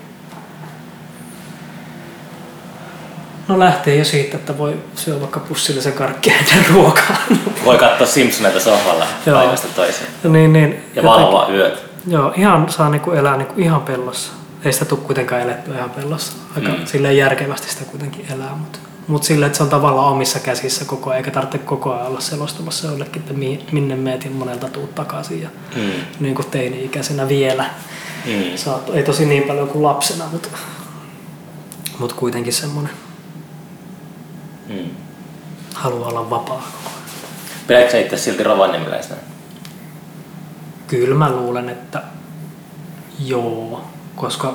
no lähtee jo siitä, että voi syödä vaikka pussillisen karkkia ennen ruokaa. Voi katsoa Simpsoneita sohvalla Joo. paikasta toiseen. niin, niin, Ja valvoa yöt. Joo, ihan saa niinku elää niinku ihan pellossa. Ei sitä tule kuitenkaan elettyä ihan pellossa. Aika mm. silleen järkevästi sitä kuitenkin elää, mutta mut silleen, että se on tavallaan omissa käsissä koko ajan, eikä tarvitse koko ajan olla selostamassa jollekin, että mi, minne meet ja monelta tuut takaisin. Ja Mm. niin kuin teini-ikäisenä vielä. Mm. Saat, ei tosi niin paljon kuin lapsena, mutta, mutta kuitenkin semmoinen Mm. haluaa olla vapaa koko ajan. Pidätkö sä itse silti rovaniemeläisenä? Kyllä mä luulen, että joo, koska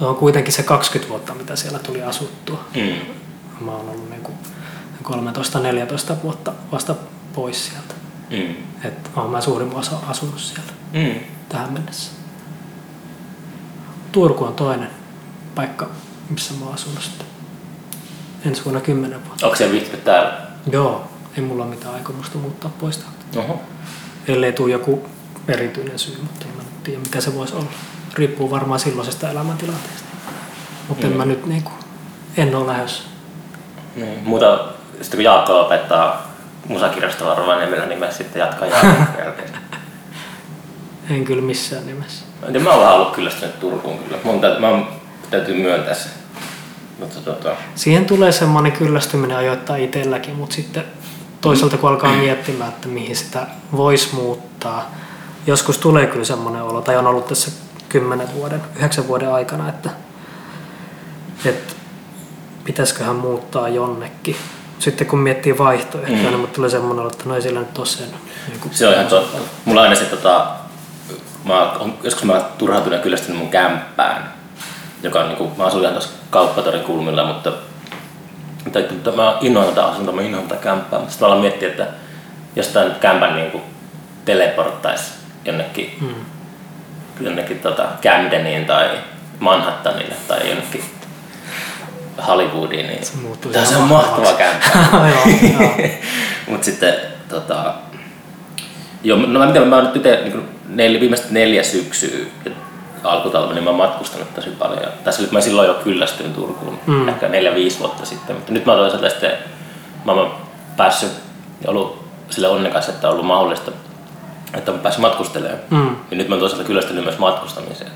on kuitenkin se 20 vuotta, mitä siellä tuli asuttua. Mm. Mä oon ollut niin 13-14 vuotta vasta pois sieltä. Mm. Että oon mä suurin osa asunut siellä Mm. tähän mennessä. Turku on toinen paikka, missä mä oon asunut sitten. Ensi vuonna 10 vuotta. Onko se viihtynyt täällä? Joo, ei mulla ole mitään aikomusta muuttaa pois täältä. Oho. Ellei tule joku erityinen syy, mutta en mä nyt tiedä mikä se voisi olla. Riippuu varmaan silloisesta elämäntilanteesta. Mutta en Mm. mä nyt niinku, en ole lähdössä. Niin. Muuta, sitten kun Jaakko opettaa musakirjastolla Rovaniemellä, niin mä sitten jatkan Jaakon jälkeen. En kyllä missään nimessä. Tiedä, mä oon vähän ollut kyllästynyt Turkuun kyllä. Mun täytyy, mä oon- täytyy myöntää se. Mutta tota, Siihen tulee semmoinen kyllästyminen ajoittain itselläkin, mutta sitten toisaalta kun alkaa miettimään, että mihin sitä voisi muuttaa, joskus tulee kyllä semmoinen olo, tai on ollut tässä kymmenen vuoden, yhdeksän vuoden aikana, että, että pitäisiköhän muuttaa jonnekin. Sitten kun miettii vaihtoehtoja, Mm. niin mut tulee semmoinen että no ei sillä nyt ole sen. Niin kuin, se on ihan totta. Mulla on aina se, tota, mä oon, joskus mä turhautunut ja kyllästynyt mun kämppään, joka on niinku, mä asun ihan tuossa kauppatorin kulmilla, mutta mutta että mä innoan tätä asuntoa, mä innoan tätä kämppää, mutta sitten mä aloin miettiä, että jos tää nyt kämpän niinku teleporttaisi jonnekin, Mm. jonnekin tota Camdeniin tai Manhattanille tai jonnekin Hollywoodiin, niin Se tämä ihan on mahtava kämppä. Mutta sitten tota, joo, no mä, miten, mä oon nyt itse niin neljä, viimeiset neljä syksyä alkutalven, niin mä oon matkustanut tosi paljon. Tässä mä silloin jo kyllästyin Turkuun, mm. Ehkä neljä, viisi vuotta sitten. Mutta nyt mä oon toisaalta sitten, mä oon päässyt ja ollut sille onnekas, että on ollut mahdollista, että on päässyt matkustelemaan. Mm. Ja nyt mä oon toisaalta kyllästynyt myös matkustamiseen.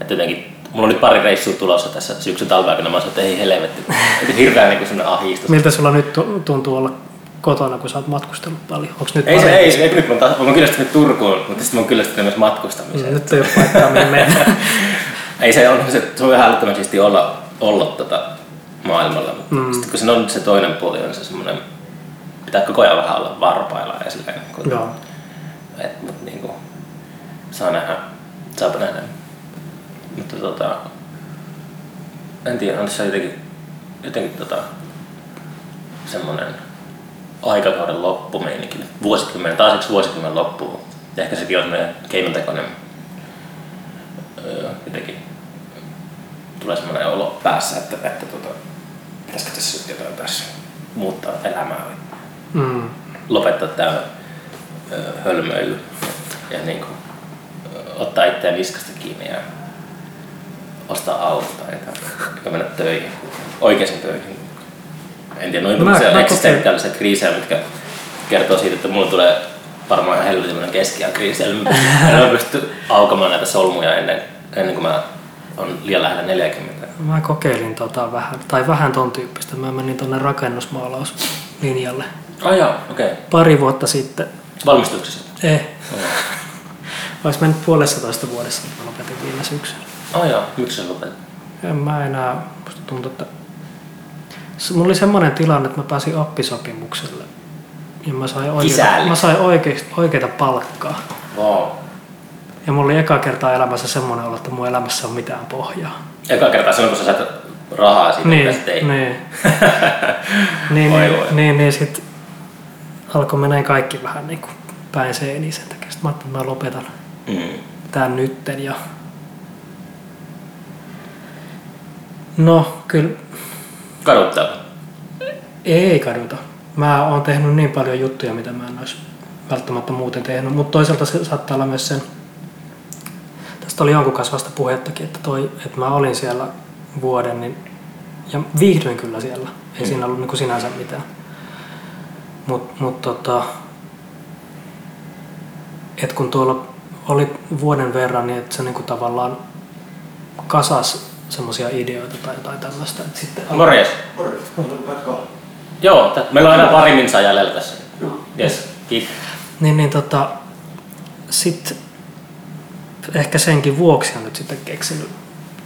Että jotenkin, mulla on nyt pari reissua tulossa tässä syksyn talven aikana, mä sanoin, että ei helvetti. Että hirveän niin sellainen ahdistus. Miltä sulla nyt tu- tuntuu olla kotona, kun sä oot matkustellut paljon? Onko nyt Ei se, ei se, ei, nyt mä taas, mä oon kyllästynyt Turkuun, mutta sitten mä oon kyllästynyt myös matkustamiseen. Nyt ei ole paikkaa, mihin mennä. Ei se on, se, se on ihan älyttömän siisti olla, olla tota maailmalla, mutta mm. sitten kun se on se toinen puoli, on se semmoinen, pitää koko ajan vähän olla varpailla ja silleen, kun, Joo. et, mutta niinku, saa nähdä, saapa nähdä. Mutta tota, en tiedä, on tässä jotenkin, jotenkin tota, semmoinen aikakauden loppumeininki, nyt vuosikymmenen, taas yksi vuosikymmen loppuu. Ja ehkä sekin on semmoinen keinotekoinen öö, jotenkin tulee semmoinen olo päässä, että, että tota, pitäisikö tässä nyt jotain tässä muuttaa elämää Mm. lopettaa tämä öö, hölmöily ja niin kuin, ottaa itseään niskasta kiinni ja ostaa auto tai jotain, ja mennä töihin, oikeisiin töihin. En tiedä, noin mä, mä eksistentiaalisia kriisejä, mitkä kertoo siitä, että mulla tulee varmaan ihan helvetin keskiään kriisi. En ole pysty aukamaan näitä solmuja ennen, ennen kuin mä on liian lähellä 40. Mä kokeilin tota vähän, tai vähän ton tyyppistä. Mä menin tonne rakennusmaalauslinjalle Ai joo, okei. Okay. pari vuotta sitten. Valmistuksessa. Eh, olisi mennyt puolessa toista vuodessa, kun lopetin viime syksynä. Ai joo, miksi sä lopetit? En mä enää, musta tuntuu, että mulla oli semmoinen tilanne, että mä pääsin oppisopimukselle. Ja mä sain oikeita, mä sain oikeita, oikeita palkkaa. Wow. Ja mulla oli eka kertaa elämässä semmoinen olo, että mun elämässä on mitään pohjaa. Eka kertaa silloin, kun sä saat rahaa siitä, mitä Niin, teit. niin. niin, Voi niin, voi. niin, niin sit alkoi menee kaikki vähän niin kuin päin seiniin sen takia. Sitten mä ajattelin, että mä lopetan Mm. tän nytten. Ja... No, kyllä Kaduttaa. ei kaduta. mä oon tehnyt niin paljon juttuja, mitä mä en olisi välttämättä muuten tehnyt, mutta toisaalta se saattaa olla myös sen, tästä oli jonkun kanssa vasta puhettakin, että, toi, että mä olin siellä vuoden niin, ja viihdyin kyllä siellä, ei Mm. siinä ollut niin kuin sinänsä mitään. Mutta mut, tota, et kun tuolla oli vuoden verran, niin että se niinku tavallaan kasas semmoisia ideoita tai jotain tämmöistä. että Sitten Morjes. Joo, tä- meillä on aina pari minsaa jäljellä tässä. Yes, kiitos. Niin, niin tota, sit ehkä senkin vuoksi on nyt sitten keksinyt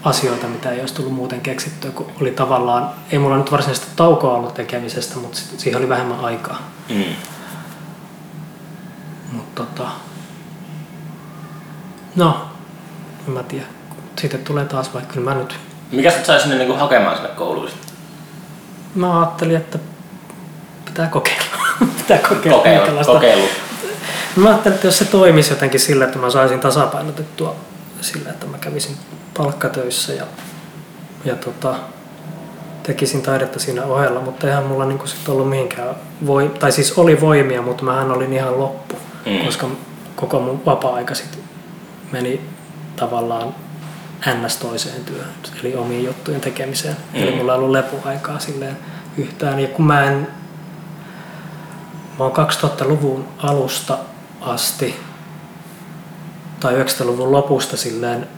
asioita, mitä ei olisi tullut muuten keksittyä, kun oli tavallaan, ei mulla nyt varsinaisesti taukoa ollut tekemisestä, mutta sit, siihen oli vähemmän aikaa. Mm. Mutta tota, no, en mä tiedä. Sitten tulee taas vaikka kyllä mä nyt, Mikä sut sai sinne niinku hakemaan sinne kouluun? mä ajattelin, että pitää kokeilla. pitää kokeilla. Kokeilu. Kokeilu. Mä ajattelin, että jos se toimisi jotenkin sillä, että mä saisin tasapainotettua sillä, että mä kävisin palkkatöissä ja, ja tota, tekisin taidetta siinä ohella, mutta eihän mulla niinku sit ollut mihinkään, voi, tai siis oli voimia, mutta mähän olin ihan loppu, mm. koska koko mun vapaa-aika sit meni tavallaan ns. toiseen työhön, eli omiin juttujen tekemiseen. Mm. Eli mulla ei ollut lepoaikaa silleen yhtään. Ja kun mä en Mä oon 2000-luvun alusta asti tai 90-luvun lopusta silleen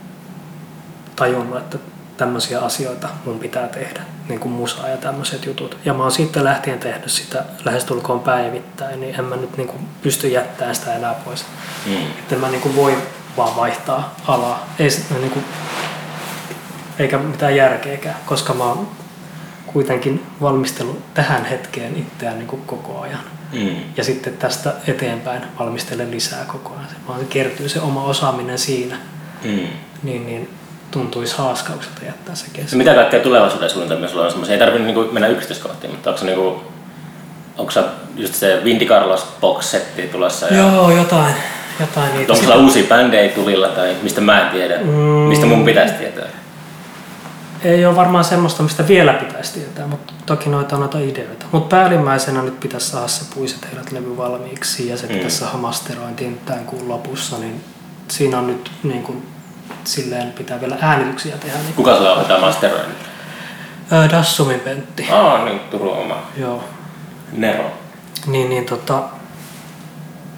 tajunnut, että tämmöisiä asioita mun pitää tehdä, niin kuin musaa ja tämmöiset jutut. Ja mä oon sitten lähtien tehnyt sitä lähestulkoon päivittäin, niin en mä nyt niin kuin pysty jättämään sitä enää pois. Mm. Että mä niin kuin voi vaan vaihtaa alaa. Ei, niin kuin, eikä mitään järkeäkään, koska mä oon kuitenkin valmistellut tähän hetkeen itseään niin kuin koko ajan. Mm. Ja sitten tästä eteenpäin valmistelen lisää koko ajan. Se vaan se kertyy se oma osaaminen siinä, Mm. niin, niin tuntuisi haaskaukselta jättää se No kesken. mitä kaikkea tulevaisuuden suunnitelmia sulla on semmoisia? Ei tarvitse niinku mennä yksityiskohtiin, mutta onko se niinku, onko se just se Vindy Carlos box-setti tulossa? Ja Joo, jotain, jotain niitä. onko sulla uusia bändejä tulilla tai mistä mä en tiedä? Mm. Mistä mun pitäisi tietää? Ei ole varmaan semmoista, mistä vielä pitäisi tietää, mutta toki noita on noita ideoita. Mutta päällimmäisenä nyt pitäisi saada se Puiset heidät levy valmiiksi ja se Mm. pitäisi saada masterointiin tämän kuun lopussa, niin siinä on nyt niin kuin, silleen pitää vielä äänityksiä tehdä. Niin, Kuka sulla on tämä masterointi? Öö, Dassumin Pentti, Aa, niin Turun oma. joo. Nero. Niin, niin tota,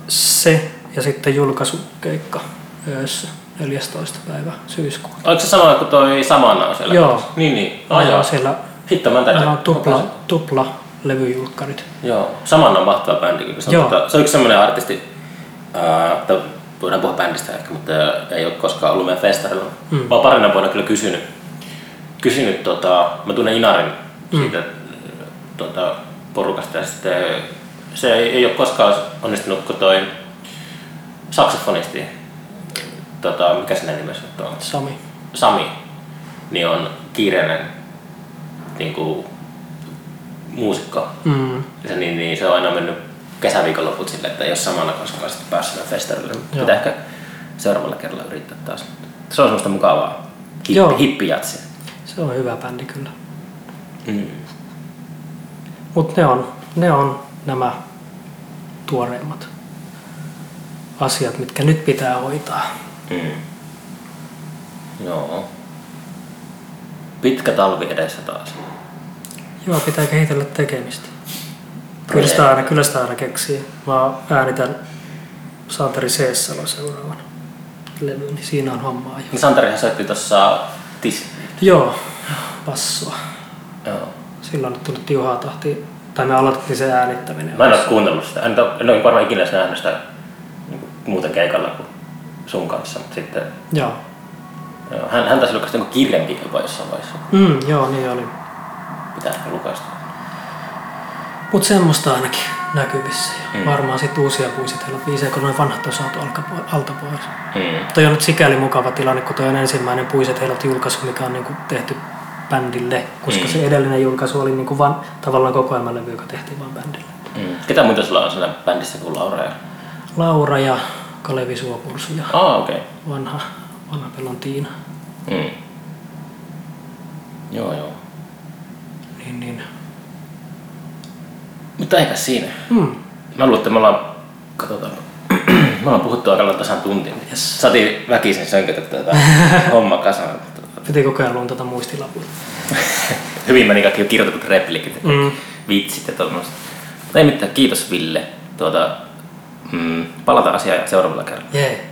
se ja sitten julkaisukeikka öössä 14. päivä syyskuuta. Oliko se sama kuin toi Samanna on siellä? Joo. Niin, niin. Ah, joo. siellä Hitto, mä meillä on tupla, tupla levyjulkkarit. Joo, Samanna on mahtava bändi kyllä. Se on, Joo. tota, se on yksi semmoinen artisti, että voidaan puhua bändistä ehkä, mutta ei ole koskaan ollut meidän festarilla. Mm. Mm. Mä oon parina vuonna kyllä kysynyt, kysynyt tota, mä tunnen Inarin siitä tota, porukasta ja sitten se ei, ei ole koskaan onnistunut, kun toi saksofonisti, tota, mikä sen nimessä nyt on? Sami. Sami, niin on kiireinen niin kuin, muusikko. Mm. Ja se, niin, niin, se on aina mennyt kesäviikonloput silleen, että ei ole samana koskaan sitten päässyt festarille. Joo. Pitää ehkä seuraavalla kerralla yrittää taas. Se on semmoista mukavaa Joo. hippi, hippijatsia. Se on hyvä bändi kyllä. Mm. Mutta ne on, ne on nämä tuoreimmat asiat, mitkä nyt pitää hoitaa. Mm. Joo. Pitkä talvi edessä taas. Joo, pitää kehitellä tekemistä. Kyllä sitä aina, kyllä sitä aina keksii. Mä äänitän Santeri Seessalo seuraavan levyn, niin siinä on hommaa jo. Niin Santarihan soitti tuossa tis... Joo, passoa. Joo. Silloin nyt tuli tiuhaa tahtia, tai me aloitettiin se äänittäminen. Mä en ole kuunnellut sitä. En, ole- en ole varmaan ikinä edes nähnyt sitä niin muuten keikalla kuin sun kanssa. Mutta sitten, Joo. joo, hän, hän taisi julkaista jonkun kirjankin jopa jossain vaiheessa. Mm, joo, niin oli. Pitää ehkä lukaista. Mut semmoista ainakin näkyvissä. Mm. varmaan sit uusia puisitella biisejä, kun noin vanhat on saatu alta pois. Mm. Toi on nyt sikäli mukava tilanne, kun toi on ensimmäinen Puiset julkaisu, mikä on niinku tehty bändille, koska Mm. se edellinen julkaisu oli niinku vaan tavallaan kokoelmalevy, joka tehtiin vaan bändille. Mm. Ketä muita sulla on siinä bändissä kuin Laura? Ja... Laura ja Kalevi Suopursu ja Ah, okei. Okay. vanha, vanha pelon Tiina. Mm. Joo, joo. Niin, niin. Mutta eikä siinä. Hmm. Mä luulen, että me ollaan, katsotaan, me ollaan puhuttu aika lailla tasan tuntin. Yes. Saatiin väkisin sönkötä tätä homma kasaan. Piti koko ajan luntata muistilapuja. Hyvin meni kaikki jo kirjoitetut replikit, Mm. vitsit ja tuommoista. Mutta ei mitään, kiitos Ville. Tuota, mm, palataan asiaan seuraavalla kerralla. Jee.